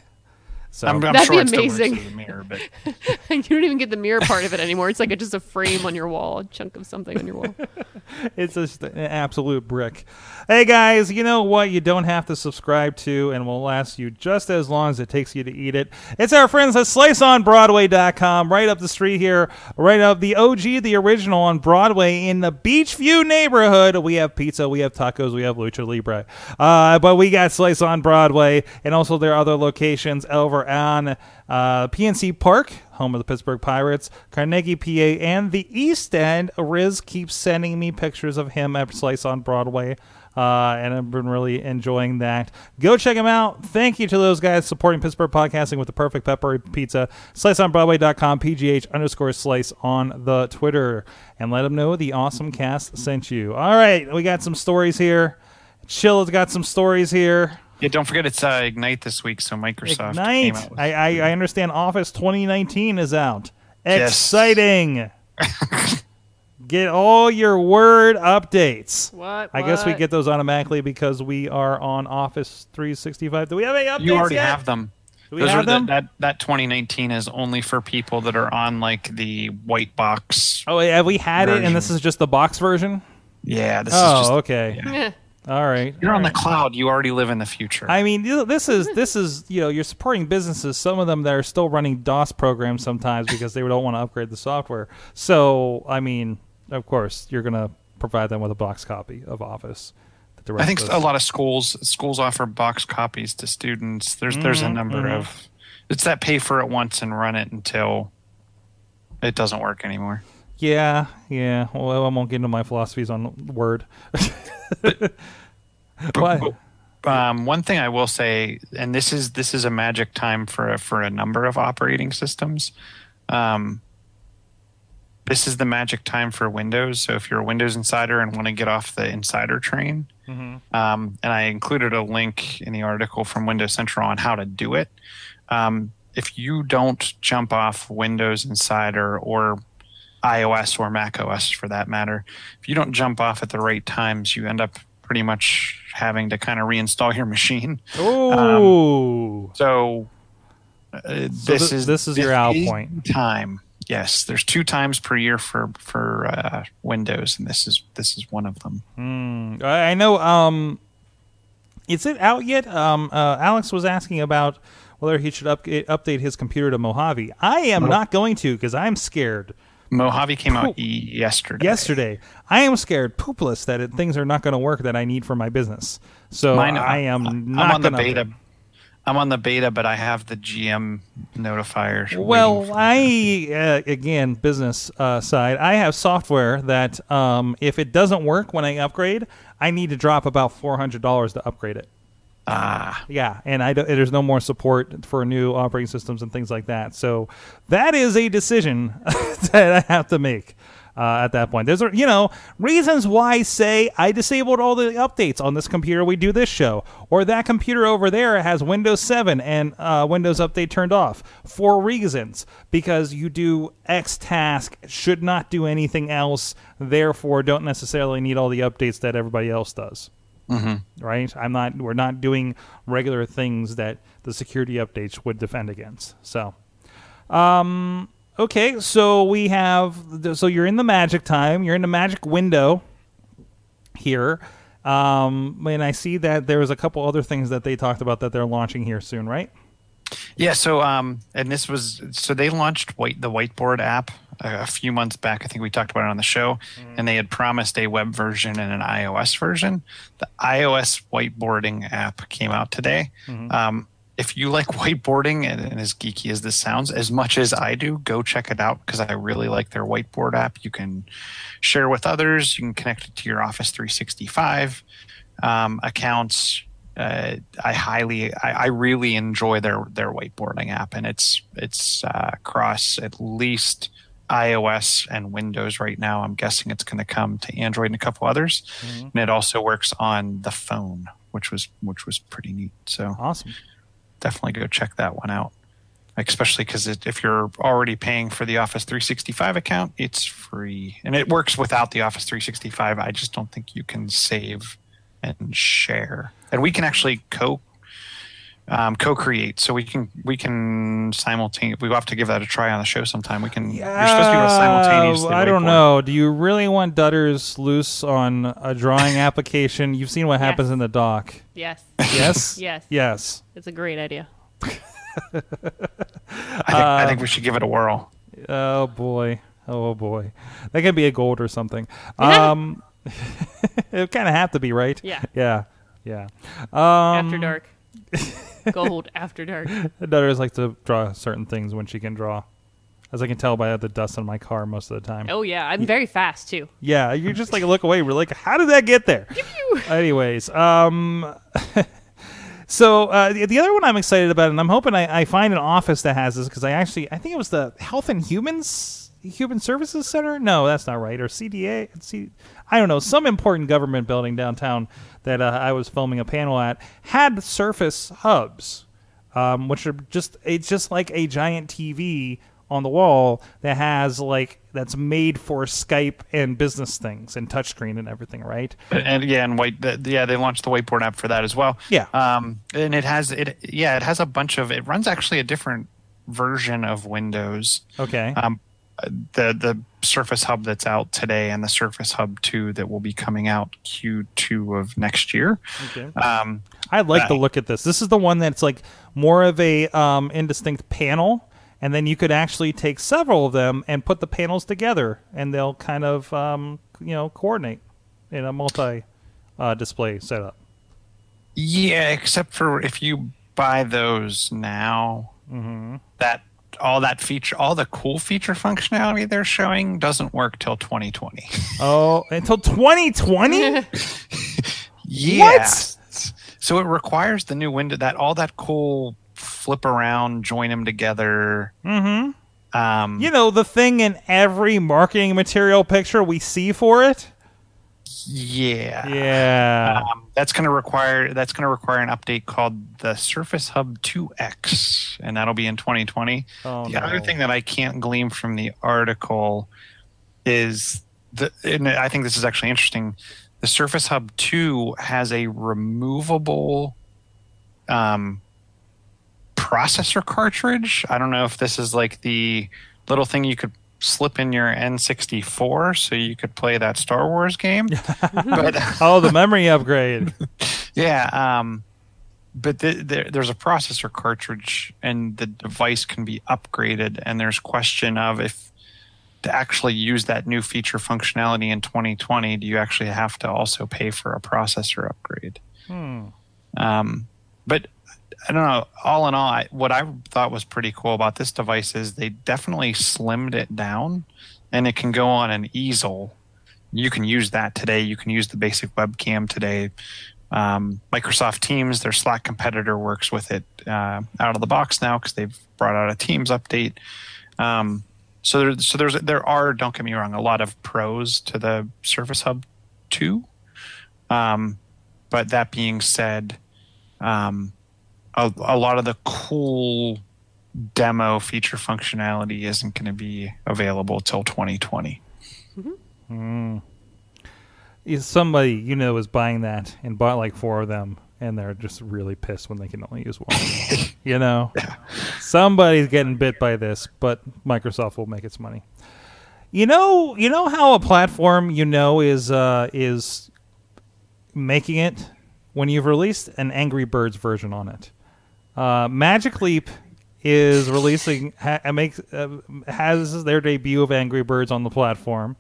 [SPEAKER 1] So
[SPEAKER 3] I'm, I'm
[SPEAKER 2] That'd
[SPEAKER 3] sure
[SPEAKER 2] be
[SPEAKER 3] it still works
[SPEAKER 2] amazing.
[SPEAKER 3] as a mirror, but
[SPEAKER 2] you don't even get the mirror part of it anymore. It's like a, just a frame on your wall, a chunk of something on your wall.
[SPEAKER 1] It's just an absolute brick. Hey guys, you know what you don't have to subscribe to and will last you just as long as it takes you to eat it? It's our friends at sliceonbroadway.com, right up the street here, right up the OG, the original on Broadway in the Beechview neighborhood. We have pizza, we have tacos, we have lucha libre. Uh, but we got Slice on Broadway and also there are other locations over on uh, PNC Park, home of the Pittsburgh Pirates, Carnegie, PA, and the East End. Riz keeps sending me pictures of him at Slice on Broadway. Uh, and I've been really enjoying that. Go check them out. Thank you to those guys supporting Pittsburgh podcasting with the perfect pepper pizza. SliceOnBroadway.com, PGH underscore slice on the Twitter. And let them know the awesome cast sent you. All right, we got some stories here. Chill has got some stories here.
[SPEAKER 3] Yeah, don't forget it's uh, Ignite this week. So Microsoft came
[SPEAKER 1] Ignite.
[SPEAKER 3] out with
[SPEAKER 1] I, I, I understand Office 2019 is out.
[SPEAKER 3] Yes.
[SPEAKER 1] Exciting. get all your Word updates.
[SPEAKER 2] What?
[SPEAKER 1] I guess we get those automatically because we are on Office 365. Do we have any updates
[SPEAKER 3] You already
[SPEAKER 1] yet?
[SPEAKER 3] have them.
[SPEAKER 1] Do we
[SPEAKER 3] Those
[SPEAKER 1] have
[SPEAKER 3] are
[SPEAKER 1] them?
[SPEAKER 3] The, that that 2019 is only for people that are on like the white box.
[SPEAKER 1] oh, have we had it and this is just the box version?
[SPEAKER 3] Yeah, this is
[SPEAKER 1] Oh,
[SPEAKER 3] just
[SPEAKER 1] okay.
[SPEAKER 3] yeah.
[SPEAKER 1] All right.
[SPEAKER 3] You're
[SPEAKER 1] All
[SPEAKER 3] on the cloud. You already live in the future.
[SPEAKER 1] I mean, this is this is you know you're supporting businesses. Some of them that are still running DOS programs sometimes because they don't want to upgrade the software. So I mean, of course, you're gonna provide them with a box copy of Office. that
[SPEAKER 3] I think
[SPEAKER 1] of
[SPEAKER 3] a lot of schools schools offer box copies to students. There's there's a
[SPEAKER 1] Mhm,
[SPEAKER 3] number
[SPEAKER 1] mhm.
[SPEAKER 3] of it's that pay for it once and run it until It doesn't work anymore.
[SPEAKER 1] Yeah, yeah. Well, I won't get into my philosophies on Word. Why?
[SPEAKER 3] Um, one thing I will say, and this is this is a magic time for a, for a number of operating systems. Um, this is the magic time for Windows. So if you're a Windows insider and want to get off the insider train, um, and I included a link in the article from Windows Central on how to do it. Um, if you don't jump off Windows Insider or iOS or Mac OS for that matter, if you don't jump off at the right times, you end up pretty much having to kind of reinstall your machine.
[SPEAKER 1] Oh,
[SPEAKER 3] So, uh, this
[SPEAKER 1] thi-
[SPEAKER 3] is
[SPEAKER 1] this is your out point.
[SPEAKER 3] time. Yes, there's two times per year for for uh, Windows, and this is this is one of them.
[SPEAKER 1] Hmm. I know. Um, is it out yet? Um, uh, Alex was asking about whether he should up- update his computer to Mojave. I am not going to because I'm scared.
[SPEAKER 3] Mojave came out yesterday.
[SPEAKER 1] Yesterday, I am scared poopless that it, things are not going to work that I need for my business. So
[SPEAKER 3] Mine-
[SPEAKER 1] I am
[SPEAKER 3] I'm
[SPEAKER 1] not
[SPEAKER 3] on the beta. I'm on the beta, but I have the GM notifier. waiting
[SPEAKER 1] Well, I uh, again business uh, side. I have software that um, if it doesn't work when I upgrade, I need to drop about four hundred dollars to upgrade it.
[SPEAKER 3] Ah,
[SPEAKER 1] Yeah, and I there's no more support for new operating systems and things like that. So that is a decision that I have to make uh, at that point. There's you know reasons why say I disabled all the updates on this computer. We do this show, or that computer over there has Windows 7 and uh, Windows Update turned off for reasons because you do X task should not do anything else. Therefore, don't necessarily need all the updates that everybody else does right? I'm not. We're not doing regular things that the security updates would defend against. So, um, okay. So we have. So you're in the magic time. You're in the magic window here. Um, and I see that there was a couple other things that they talked about that they're launching here soon, right?
[SPEAKER 3] yeah. So, um, and this was so they launched white the whiteboard app a, few months back. I think we talked about it on the show, and they had promised a web version and an iOS version. The iOS whiteboarding app came out today. Um, if you like whiteboarding, and, and as geeky as this sounds, as much as I do, go check it out because I really like their whiteboard app. You can share with others. You can connect it to your Office 365 um, accounts. Uh, I highly, I, I really enjoy their their whiteboarding app, and it's it's uh, across at least iOS and Windows right now. I'm guessing it's going to come to Android and a couple others, mm-hmm. and it also works on the phone, which was which was pretty neat. So
[SPEAKER 1] Awesome.
[SPEAKER 3] definitely go check that one out. Especially because if you're already paying for the Office 365 account, it's free and it works without the Office 365. I just don't think you can save and share. And we can actually co um, co-create, so we can we can simultaneously. We will have to give that a try on the show sometime. We can. Yeah, you're supposed to be able to simultaneously.
[SPEAKER 1] Uh, I don't
[SPEAKER 3] whiteboard.
[SPEAKER 1] know. Do you really want Dutters loose on a drawing application? You've seen what happens
[SPEAKER 2] Yes.
[SPEAKER 1] in the dock.
[SPEAKER 2] Yes.
[SPEAKER 1] Yes.
[SPEAKER 2] Yes.
[SPEAKER 1] Yes.
[SPEAKER 2] It's a great idea.
[SPEAKER 3] I think, I think we should give it a whirl.
[SPEAKER 1] Oh boy. Oh boy. That could be a gold or something. Um, it kind of have to be, right?
[SPEAKER 2] Yeah.
[SPEAKER 1] Yeah. Yeah. Um,
[SPEAKER 2] After dark. Gold after dark.
[SPEAKER 1] Dutters like to draw certain things when she can draw. As I can tell by the dust on my car most of the time.
[SPEAKER 2] Oh yeah, I'm very fast too.
[SPEAKER 1] Yeah, you just like look away. We're like, how did that get there? Anyways, um, so uh, the, the other one I'm excited about, and I'm hoping I, I find an office that has this because I actually I think it was the Health and Humans Human Services Center. No, that's not right. Or CDA. C, I don't know. Some important government building downtown that uh, I was filming a panel at had Surface hubs um, which are just it's just like a giant TV on the wall that has like that's made for Skype and business things and touchscreen and everything, right?
[SPEAKER 3] and yeah, and white, the, yeah, they launched the whiteboard app for that as well.
[SPEAKER 1] Yeah.
[SPEAKER 3] um, and it has it, yeah, it has a bunch of. It runs actually a different version of Windows.
[SPEAKER 1] Okay.
[SPEAKER 3] Um, the the Surface Hub that's out today and the Surface Hub two that will be coming out Q2 of next year.
[SPEAKER 1] okay.
[SPEAKER 3] Um,
[SPEAKER 1] I like the look at this. This is the one that's like more of a um, indistinct panel, and then you could actually take several of them and put the panels together, and they'll kind of um, you know coordinate in a multi uh, display setup.
[SPEAKER 3] yeah, except for if you buy those now,
[SPEAKER 1] Mm-hmm.
[SPEAKER 3] that all that feature, all the cool feature functionality they're showing doesn't work till 2020.
[SPEAKER 1] Oh, until 2020?
[SPEAKER 3] Yes. So it requires the new window that all that cool flip around, join them together.
[SPEAKER 1] mm-hmm.
[SPEAKER 3] Um,
[SPEAKER 1] You know, the thing in every marketing material picture we see for it?
[SPEAKER 3] Yeah.
[SPEAKER 1] Yeah.
[SPEAKER 3] Um, that's going to require that's going to require an update called the Surface Hub 2X, and that'll be in 2020.
[SPEAKER 1] Oh,
[SPEAKER 3] the
[SPEAKER 1] no.
[SPEAKER 3] other thing that I can't glean from the article is the, and I think this is actually interesting. The Surface Hub 2 has a removable um, processor cartridge. I don't know if this is like the little thing you could slip in your N64 so you could play that Star Wars game. but
[SPEAKER 1] oh, the memory upgrade.
[SPEAKER 3] yeah, um, but th- there, there's a processor cartridge, and the device can be upgraded. And there's question of if to actually use that new feature functionality in 2020, do you actually have to also pay for a processor upgrade?
[SPEAKER 1] Hmm.
[SPEAKER 3] Um, but I don't know. All in all, I, what I thought was pretty cool about this device is they definitely slimmed it down, and it can go on an easel. You can use that today. You can use the basic webcam today. Um, Microsoft Teams, their Slack competitor, works with it uh, out of the box now because they've brought out a Teams update. Um, so there, so there's there are don't get me wrong a lot of pros to the Surface Hub two. Um, but that being said, um, a, a lot of the cool demo feature functionality isn't going to be available till 2020.
[SPEAKER 1] Is somebody you know is buying that and bought like four of them and they're just really pissed when they can only use one. you know? Somebody's getting bit by this, but Microsoft will make its money. You know, you know how a platform you know is uh, is making it when you've released an Angry Birds version on it. Uh, Magic Leap is releasing ha- makes uh, has their debut of Angry Birds on the platform.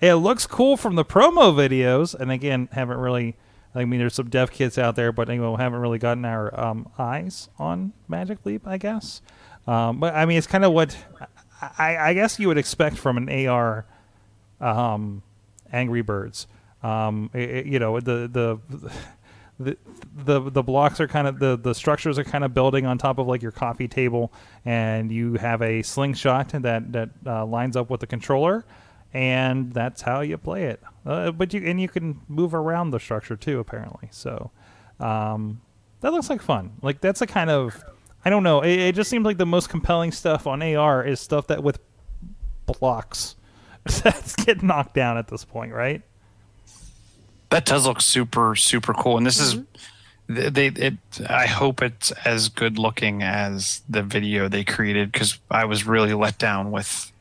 [SPEAKER 1] It looks cool from the promo videos, and again, haven't really. I mean, there's some dev kits out there, but anyway, haven't really gotten our um, eyes on Magic Leap, I guess. Um, but I mean, it's kind of what I, I guess you would expect from an AR um, Angry Birds. Um, it- it- you know, the the the the the blocks are kind of the the structures are kind of building on top of like your coffee table, and you have a slingshot that that uh, lines up with the controller, and that's how you play it. Uh, but you and you can move around the structure too, apparently. So um, that looks like fun. Like that's a kind of I don't know. It, it just seems like the most compelling stuff on AR is stuff that with blocks that's getting knocked down at this point, right?
[SPEAKER 3] That does look super super cool, and this is they, they it. I hope it's as good looking as the video they created because I was really let down with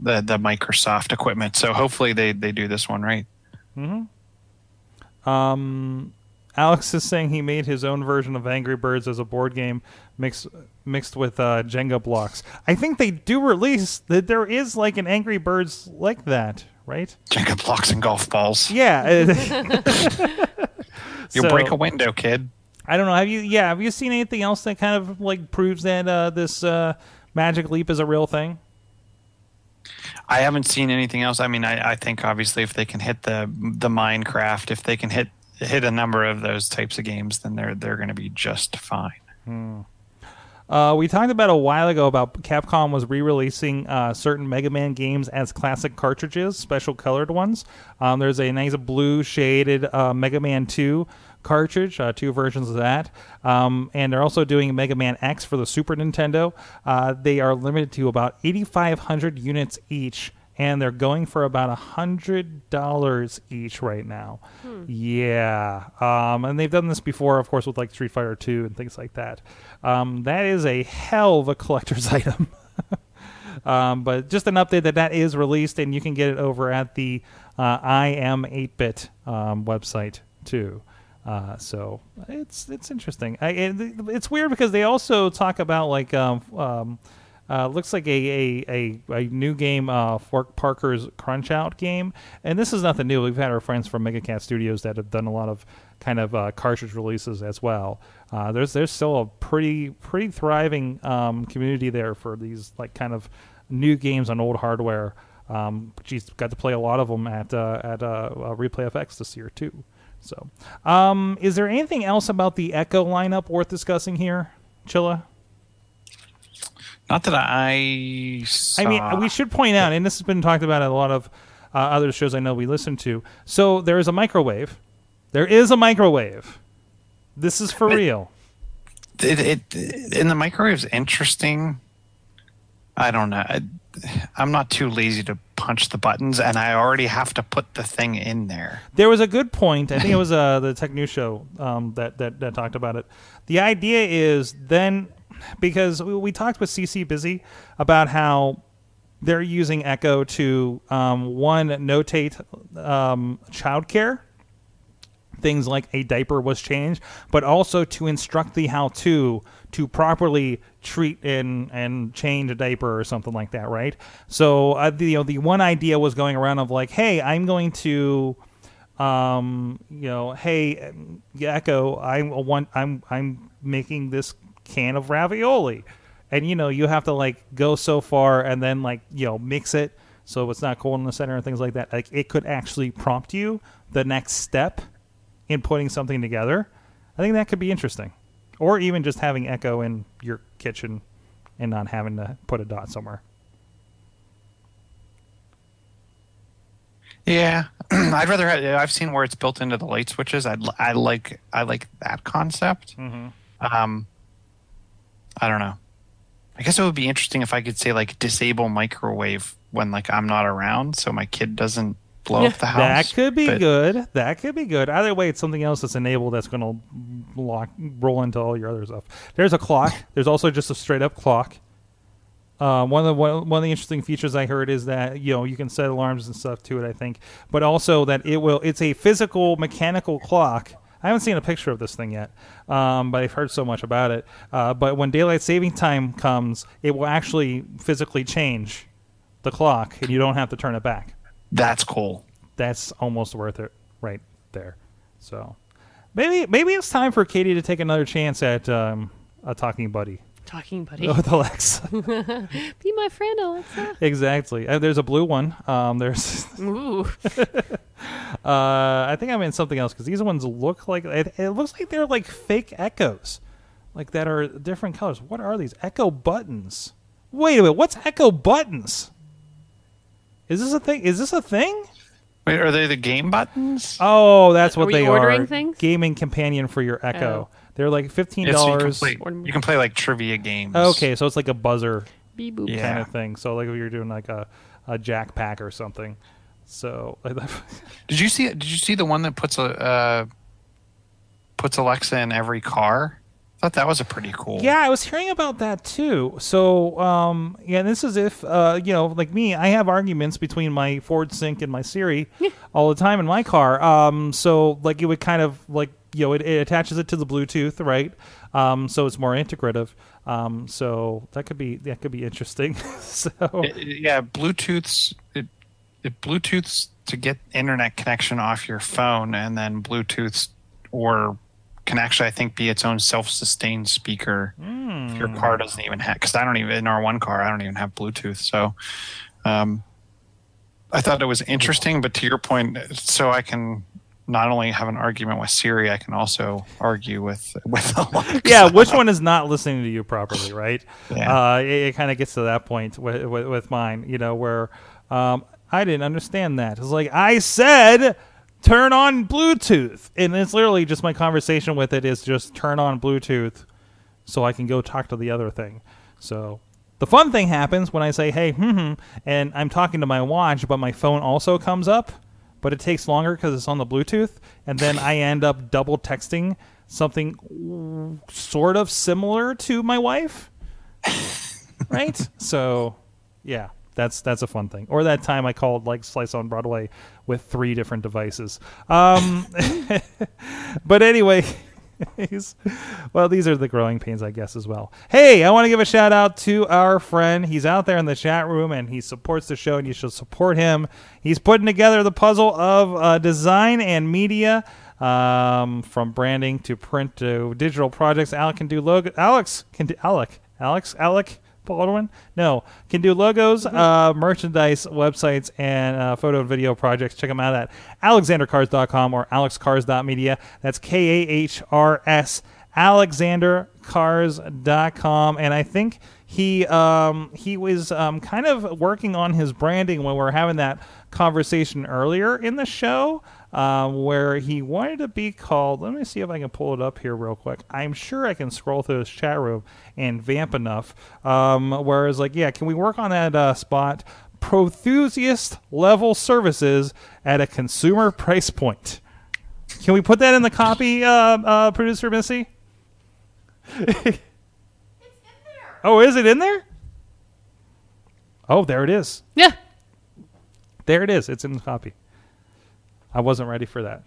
[SPEAKER 3] the the Microsoft equipment. So hopefully they they do this one right. Mm-hmm.
[SPEAKER 1] Um, Alex is saying he made his own version of Angry Birds as a board game mixed mixed with uh, Jenga blocks. I think they do release that there is like an Angry Birds like that, right?
[SPEAKER 3] Jenga blocks and golf balls.
[SPEAKER 1] Yeah.
[SPEAKER 3] You'll
[SPEAKER 1] So-
[SPEAKER 3] break a window, kid.
[SPEAKER 1] I don't know. Have you? Yeah. Have you seen anything else that kind of like proves that uh, this uh, Magic Leap is a real thing?
[SPEAKER 3] I haven't seen anything else. I mean, I, I think obviously if they can hit the the Minecraft, if they can hit hit a number of those types of games, then they're they're going to be just fine.
[SPEAKER 1] Uh, we talked about a while ago about Capcom was re-releasing uh, certain Mega Man games as classic cartridges, special colored ones. Um, there's a nice blue shaded uh, Mega Man 2 cartridge, uh, two versions of that, um, and they're also doing Mega Man X for the Super Nintendo. Uh, they are limited to about 8,500 units each. And they're going for about a hundred dollars each right now. Yeah, um, and they've done this before, of course, with like Street Fighter Two and things like that. Um, that is a hell of a collector's item. um, but just an update that that is released, and you can get it over at the uh, I am 8-bit um, website too. Uh, so it's it's interesting. I, it, it's weird because they also talk about like um, um, uh, looks like a, a, a, a new game, uh, Fork Parker's Crunch Out game. And this is nothing new. We've had our friends from Megacat Studios that have done a lot of kind of uh, cartridge releases as well. Uh, there's there's still a pretty pretty thriving um, community there for these like kind of new games on old hardware. Um, geez, got to play a lot of them at uh, at uh, uh, Replay FX this year too. So, um, is there anything else about the Echo lineup worth discussing here, Chilla?
[SPEAKER 3] Not that I. Saw.
[SPEAKER 1] I mean, we should point out, and this has been talked about at a lot of uh, other shows I know we listen to. So there is a microwave. There is a microwave. This is for real.
[SPEAKER 3] it, it and the microwave's interesting. I don't know. I, I'm not too lazy to punch the buttons, and I already have to put the thing in there.
[SPEAKER 1] There was a good point. I think it was uh, the Tech News show um, that, that that talked about it. The idea is then because we, we talked with CC Busy about how they're using Echo to um, one notate um, childcare things like a diaper was changed, but also to instruct the how to to properly treat and and change a diaper or something like that, right? So uh, the you know, the one idea was going around of like, hey, I'm going to um you know hey echo i want i'm i'm making this can of ravioli and you know you have to like go so far and then like you know mix it so it's not cold in the center and things like that like it could actually prompt you the next step in putting something together i think that could be interesting or even just having echo in your kitchen and not having to put a dot somewhere
[SPEAKER 3] Yeah, I'd rather. Have, I've seen where it's built into the light switches. I I like I like that concept.
[SPEAKER 1] mm-hmm.
[SPEAKER 3] Um, I don't know. I guess it would be interesting if I could say like disable microwave when like I'm not around, so my kid doesn't blow up the house.
[SPEAKER 1] That could be
[SPEAKER 3] But-
[SPEAKER 1] good. That could be good. Either way, it's something else that's enabled that's going to lock roll into all your other stuff. There's a clock. There's also just a straight up clock. Uh, one of the one, one of the interesting features I heard is that you know you can set alarms and stuff to it. I think, but also that it will. It's a physical mechanical clock. I haven't seen a picture of this thing yet, um, but I've heard so much about it. Uh, but when daylight saving time comes, it will actually physically change the clock, and you don't have to turn it back
[SPEAKER 3] That's cool.
[SPEAKER 1] that's almost worth it right there. So maybe maybe it's time for Katie to take another chance at um, a talking buddy
[SPEAKER 2] Talking buddy.
[SPEAKER 1] with Alexa.
[SPEAKER 2] Be my friend, Alexa.
[SPEAKER 1] exactly. Uh, there's a blue one. Um, there's
[SPEAKER 2] Ooh.
[SPEAKER 1] uh, I think I'm in something else because these ones look like it, it looks like they're like fake echoes, like that are different colors. What are these echo buttons? Wait a minute. What's echo buttons? Is this a thing? Is this a thing?
[SPEAKER 3] Wait, are they the game buttons?
[SPEAKER 1] Oh, that's what
[SPEAKER 2] Are we
[SPEAKER 1] they
[SPEAKER 2] ordering
[SPEAKER 1] are.
[SPEAKER 2] things?
[SPEAKER 1] Gaming companion for your Echo.
[SPEAKER 2] Oh.
[SPEAKER 1] They're like fifteen
[SPEAKER 3] Yeah, so you, can
[SPEAKER 1] dollars.
[SPEAKER 3] you can play like trivia games.
[SPEAKER 1] okay, so it's like a buzzer
[SPEAKER 2] Beep boop.
[SPEAKER 3] Yeah.
[SPEAKER 1] kind of thing. So like if you're doing like a, a jack pack or something. So
[SPEAKER 3] Did you see? Did you see the one that puts a uh, puts Alexa in every car? I thought that was a pretty cool.
[SPEAKER 1] yeah, I was hearing about that too. So um, yeah, this is if uh, you know, like me, I have arguments between my Ford Sync and my Siri all the time in my car. Um, so like it would kind of like you know it, it attaches it to the Bluetooth, right? Um, so it's more integrative. Um, so that could be that could be interesting. so
[SPEAKER 3] It- it- yeah, Bluetooth's it, it Bluetooth's to get internet connection off your phone, and then Bluetooth's or can actually I think be its own self-sustained speaker. If your car doesn't even have, because I don't even in our one car I don't even have Bluetooth, so um, I thought it was interesting. But to your point, so I can not only have an argument with Siri, I can also argue with with Alexa.
[SPEAKER 1] yeah, which one is not listening to you properly, right?
[SPEAKER 3] Yeah.
[SPEAKER 1] Uh, it, it kind of gets to that point with, with, with mine, you know, where um, I didn't understand that. It's like I said, turn on Bluetooth, and it's literally just my conversation with it is just turn on Bluetooth, so I can go talk to the other thing. So. The fun thing happens when I say, "Hey," hmm, and I'm talking to my watch, but my phone also comes up, but it takes longer because it's on the Bluetooth, and then I end up double texting something sort of similar to my wife, right? So, yeah, that's that's a fun thing. Or that time I called like Slice on Broadway with three different devices. Um, but anyway. well, these are the growing pains, I guess, as well. Hey, I want to give a shout out to our friend. He's out there in the chat room and he supports the show, and you should support him. He's putting together the puzzle of uh, design and media. Um, from branding to print to digital projects, Alec can do logo. Alex can do Alec. Alex. Alec. Baldwin? No, can do logos, uh, merchandise, websites, and uh, photo and video projects. Check them out at alexanderkahrs.com or alexkahrs.media. That's K A H R S, alexanderkahrs.com. And I think he um, he was um, kind of working on his branding when we were having that conversation earlier in the show. Um, where he wanted to be called. Let me see if I can pull it up here real quick. I'm sure I can scroll through this chat room and vamp enough. Um, whereas, like, yeah, can we work on that uh, spot? Prothusiast level services at a consumer price point. Can we put that in the copy, uh, uh, producer Missy? oh, is it in there? Oh, there it is.
[SPEAKER 2] Yeah.
[SPEAKER 1] There it is. It's in the copy. I wasn't ready for that.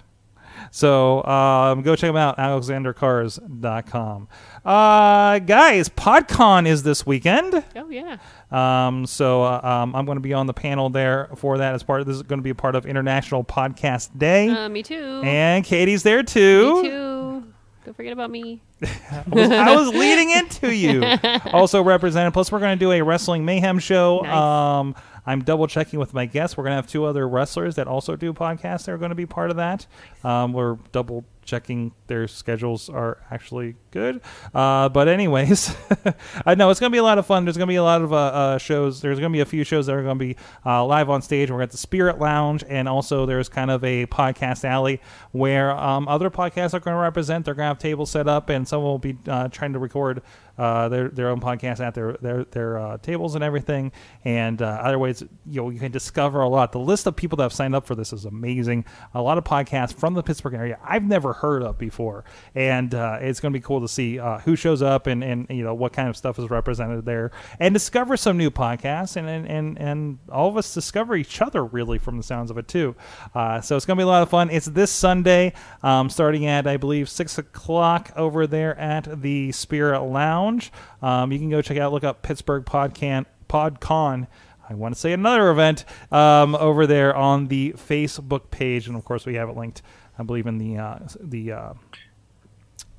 [SPEAKER 1] So um, go check them out, alexanderkahrs.com. Uh, guys, PodCon is this weekend.
[SPEAKER 2] Oh yeah.
[SPEAKER 1] Um, so uh, um, I'm going to be on the panel there for that as part of this is going to be a part of International Podcast Day.
[SPEAKER 2] Uh, me too.
[SPEAKER 1] and Katie's there too.
[SPEAKER 2] me too. Don't forget about me.
[SPEAKER 1] I was, I was leading into you. Also represented. Plus, we're going to do a wrestling mayhem show.
[SPEAKER 2] Nice.
[SPEAKER 1] Um, I'm double checking with my guests. We're going to have two other wrestlers that also do podcasts. They're going to be part of that. Um, we're double checking their schedules are actually good. Uh, but anyways, I know it's going to be a lot of fun. There's going to be a lot of uh, uh, shows. There's going to be a few shows that are going to be uh, live on stage. We're at the Spirit Lounge, and also there's kind of a podcast alley where um, other podcasts are going to represent. They're going to have tables set up, and someone will be uh, trying to record uh, their their own podcast at their their their tables and everything, and other ways you know you can discover a lot. The list of people that have signed up for this is amazing. A lot of podcasts from the Pittsburgh area I've never heard of before, and it's going to be cool to see uh, who shows up and and you know what kind of stuff is represented there, and discover some new podcasts, and and and, and all of us discover each other really from the sounds of it too. Uh, so it's going to be a lot of fun. It's this Sunday, um, starting at I believe six o'clock over there at the Spirit Lounge. Um, you can go check out, look up Pittsburgh Podcan PodCon. I want to say another event um, over there on the Facebook page, and of course we have it linked, I believe, in the uh, the uh,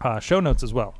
[SPEAKER 1] uh, show notes as well.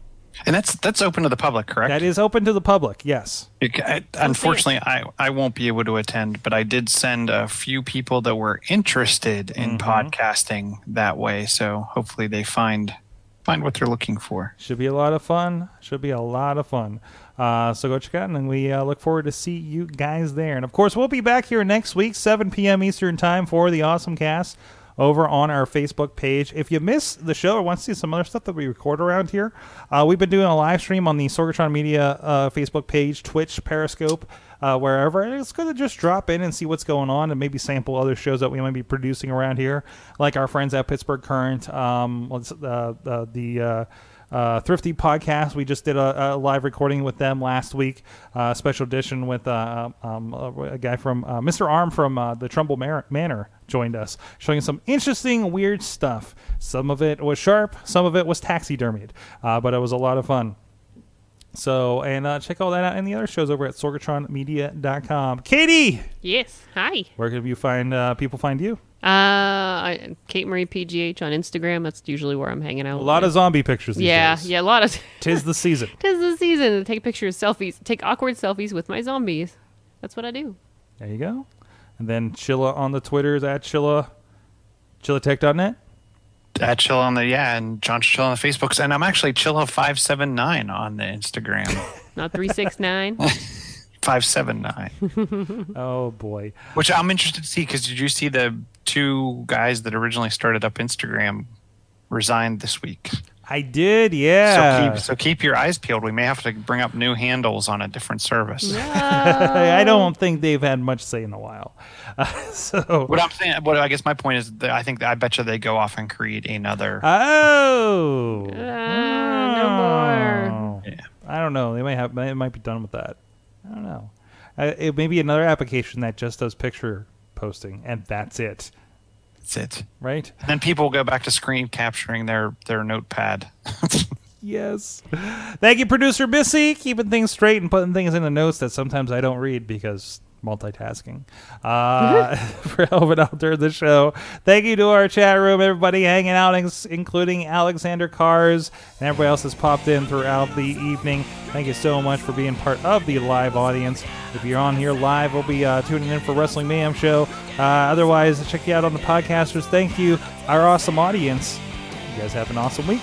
[SPEAKER 3] And that's that's open to the public, correct?
[SPEAKER 1] That is open to the public. Yes.
[SPEAKER 3] You I- unfortunately, I, I won't be able to attend, but I did send a few people that were interested in podcasting that way. So hopefully they find find what they're looking for.
[SPEAKER 1] Should be a lot of fun. Should be a lot of fun. Uh, so go check out, and we uh, look forward to see you guys there. And of course, we'll be back here next week, 7 p.m. Eastern Time, for the Awesome Cast over on our Facebook page. If you miss the show or want to see some other stuff that we record around here, uh, we've been doing a live stream on the Sorgatron Media uh, Facebook page, Twitch, Periscope, uh, wherever. It's good to just drop in and see what's going on and maybe sample other shows that we might be producing around here, like our friends at Pittsburgh Current, um, uh, uh, the. Uh, uh, Thrifty podcast. We just did a, a live recording with them last week, uh, special edition with uh, um, a, guy from uh, Mr. Arm from uh, the Trundle Mar- Manor joined us, showing some interesting, weird stuff. Some of it was sharp, some of it was taxidermied, uh, but it was a lot of fun. So, and uh, check all that out and the other shows over at sorgatronmedia.com. Katie,
[SPEAKER 2] Yes. Hi.
[SPEAKER 1] where can you find uh, people find you?
[SPEAKER 2] Uh, I, Kate Marie PGH on Instagram. That's usually where I'm hanging out.
[SPEAKER 1] A lot of zombie pictures these
[SPEAKER 2] yeah,
[SPEAKER 1] days.
[SPEAKER 2] yeah, a lot of.
[SPEAKER 1] Tis the season.
[SPEAKER 2] Tis the season to take pictures, selfies, take awkward selfies with my zombies. That's what I do.
[SPEAKER 1] There you go. And then Chilla on the Twitters at Chilla, chillatech.net.
[SPEAKER 3] At Chill on the yeah, and John Chill on the Facebooks, and I'm actually Chilla five seven nine on the Instagram.
[SPEAKER 2] Not three six nine.
[SPEAKER 3] five seven nine.
[SPEAKER 1] Oh, boy.
[SPEAKER 3] Which I'm interested to see because did you see the two guys that originally started up Instagram resigned this week?
[SPEAKER 1] I did, yeah.
[SPEAKER 3] So keep so keep your eyes peeled. We may have to bring up new handles on a different service.
[SPEAKER 1] I don't think they've had much say in a while. Uh, so,
[SPEAKER 3] What I'm saying, what I guess my point is, that I think I bet you they go off and create another.
[SPEAKER 1] oh,
[SPEAKER 2] Uh, no more.
[SPEAKER 3] Yeah.
[SPEAKER 1] I don't know. They might have. They might be done with that. I don't know. Uh, it may be another application that just does picture posting, and that's it.
[SPEAKER 3] That's it.
[SPEAKER 1] Right?
[SPEAKER 3] And then people go back to screen capturing their their notepad.
[SPEAKER 1] Yes. Thank you, producer Missy, keeping things straight and putting things in the notes that sometimes I don't read because multitasking. Uh, for helping out during the show. Thank you to our chat room, everybody hanging out, including Alexander Kahrs and everybody else that's popped in throughout the evening. Thank you so much for being part of the live audience. If you're on here live, we'll be uh, tuning in for Wrestling Mayhem Show. Uh, otherwise, check you out on the podcasters. Thank you, our awesome audience. You guys have an awesome week.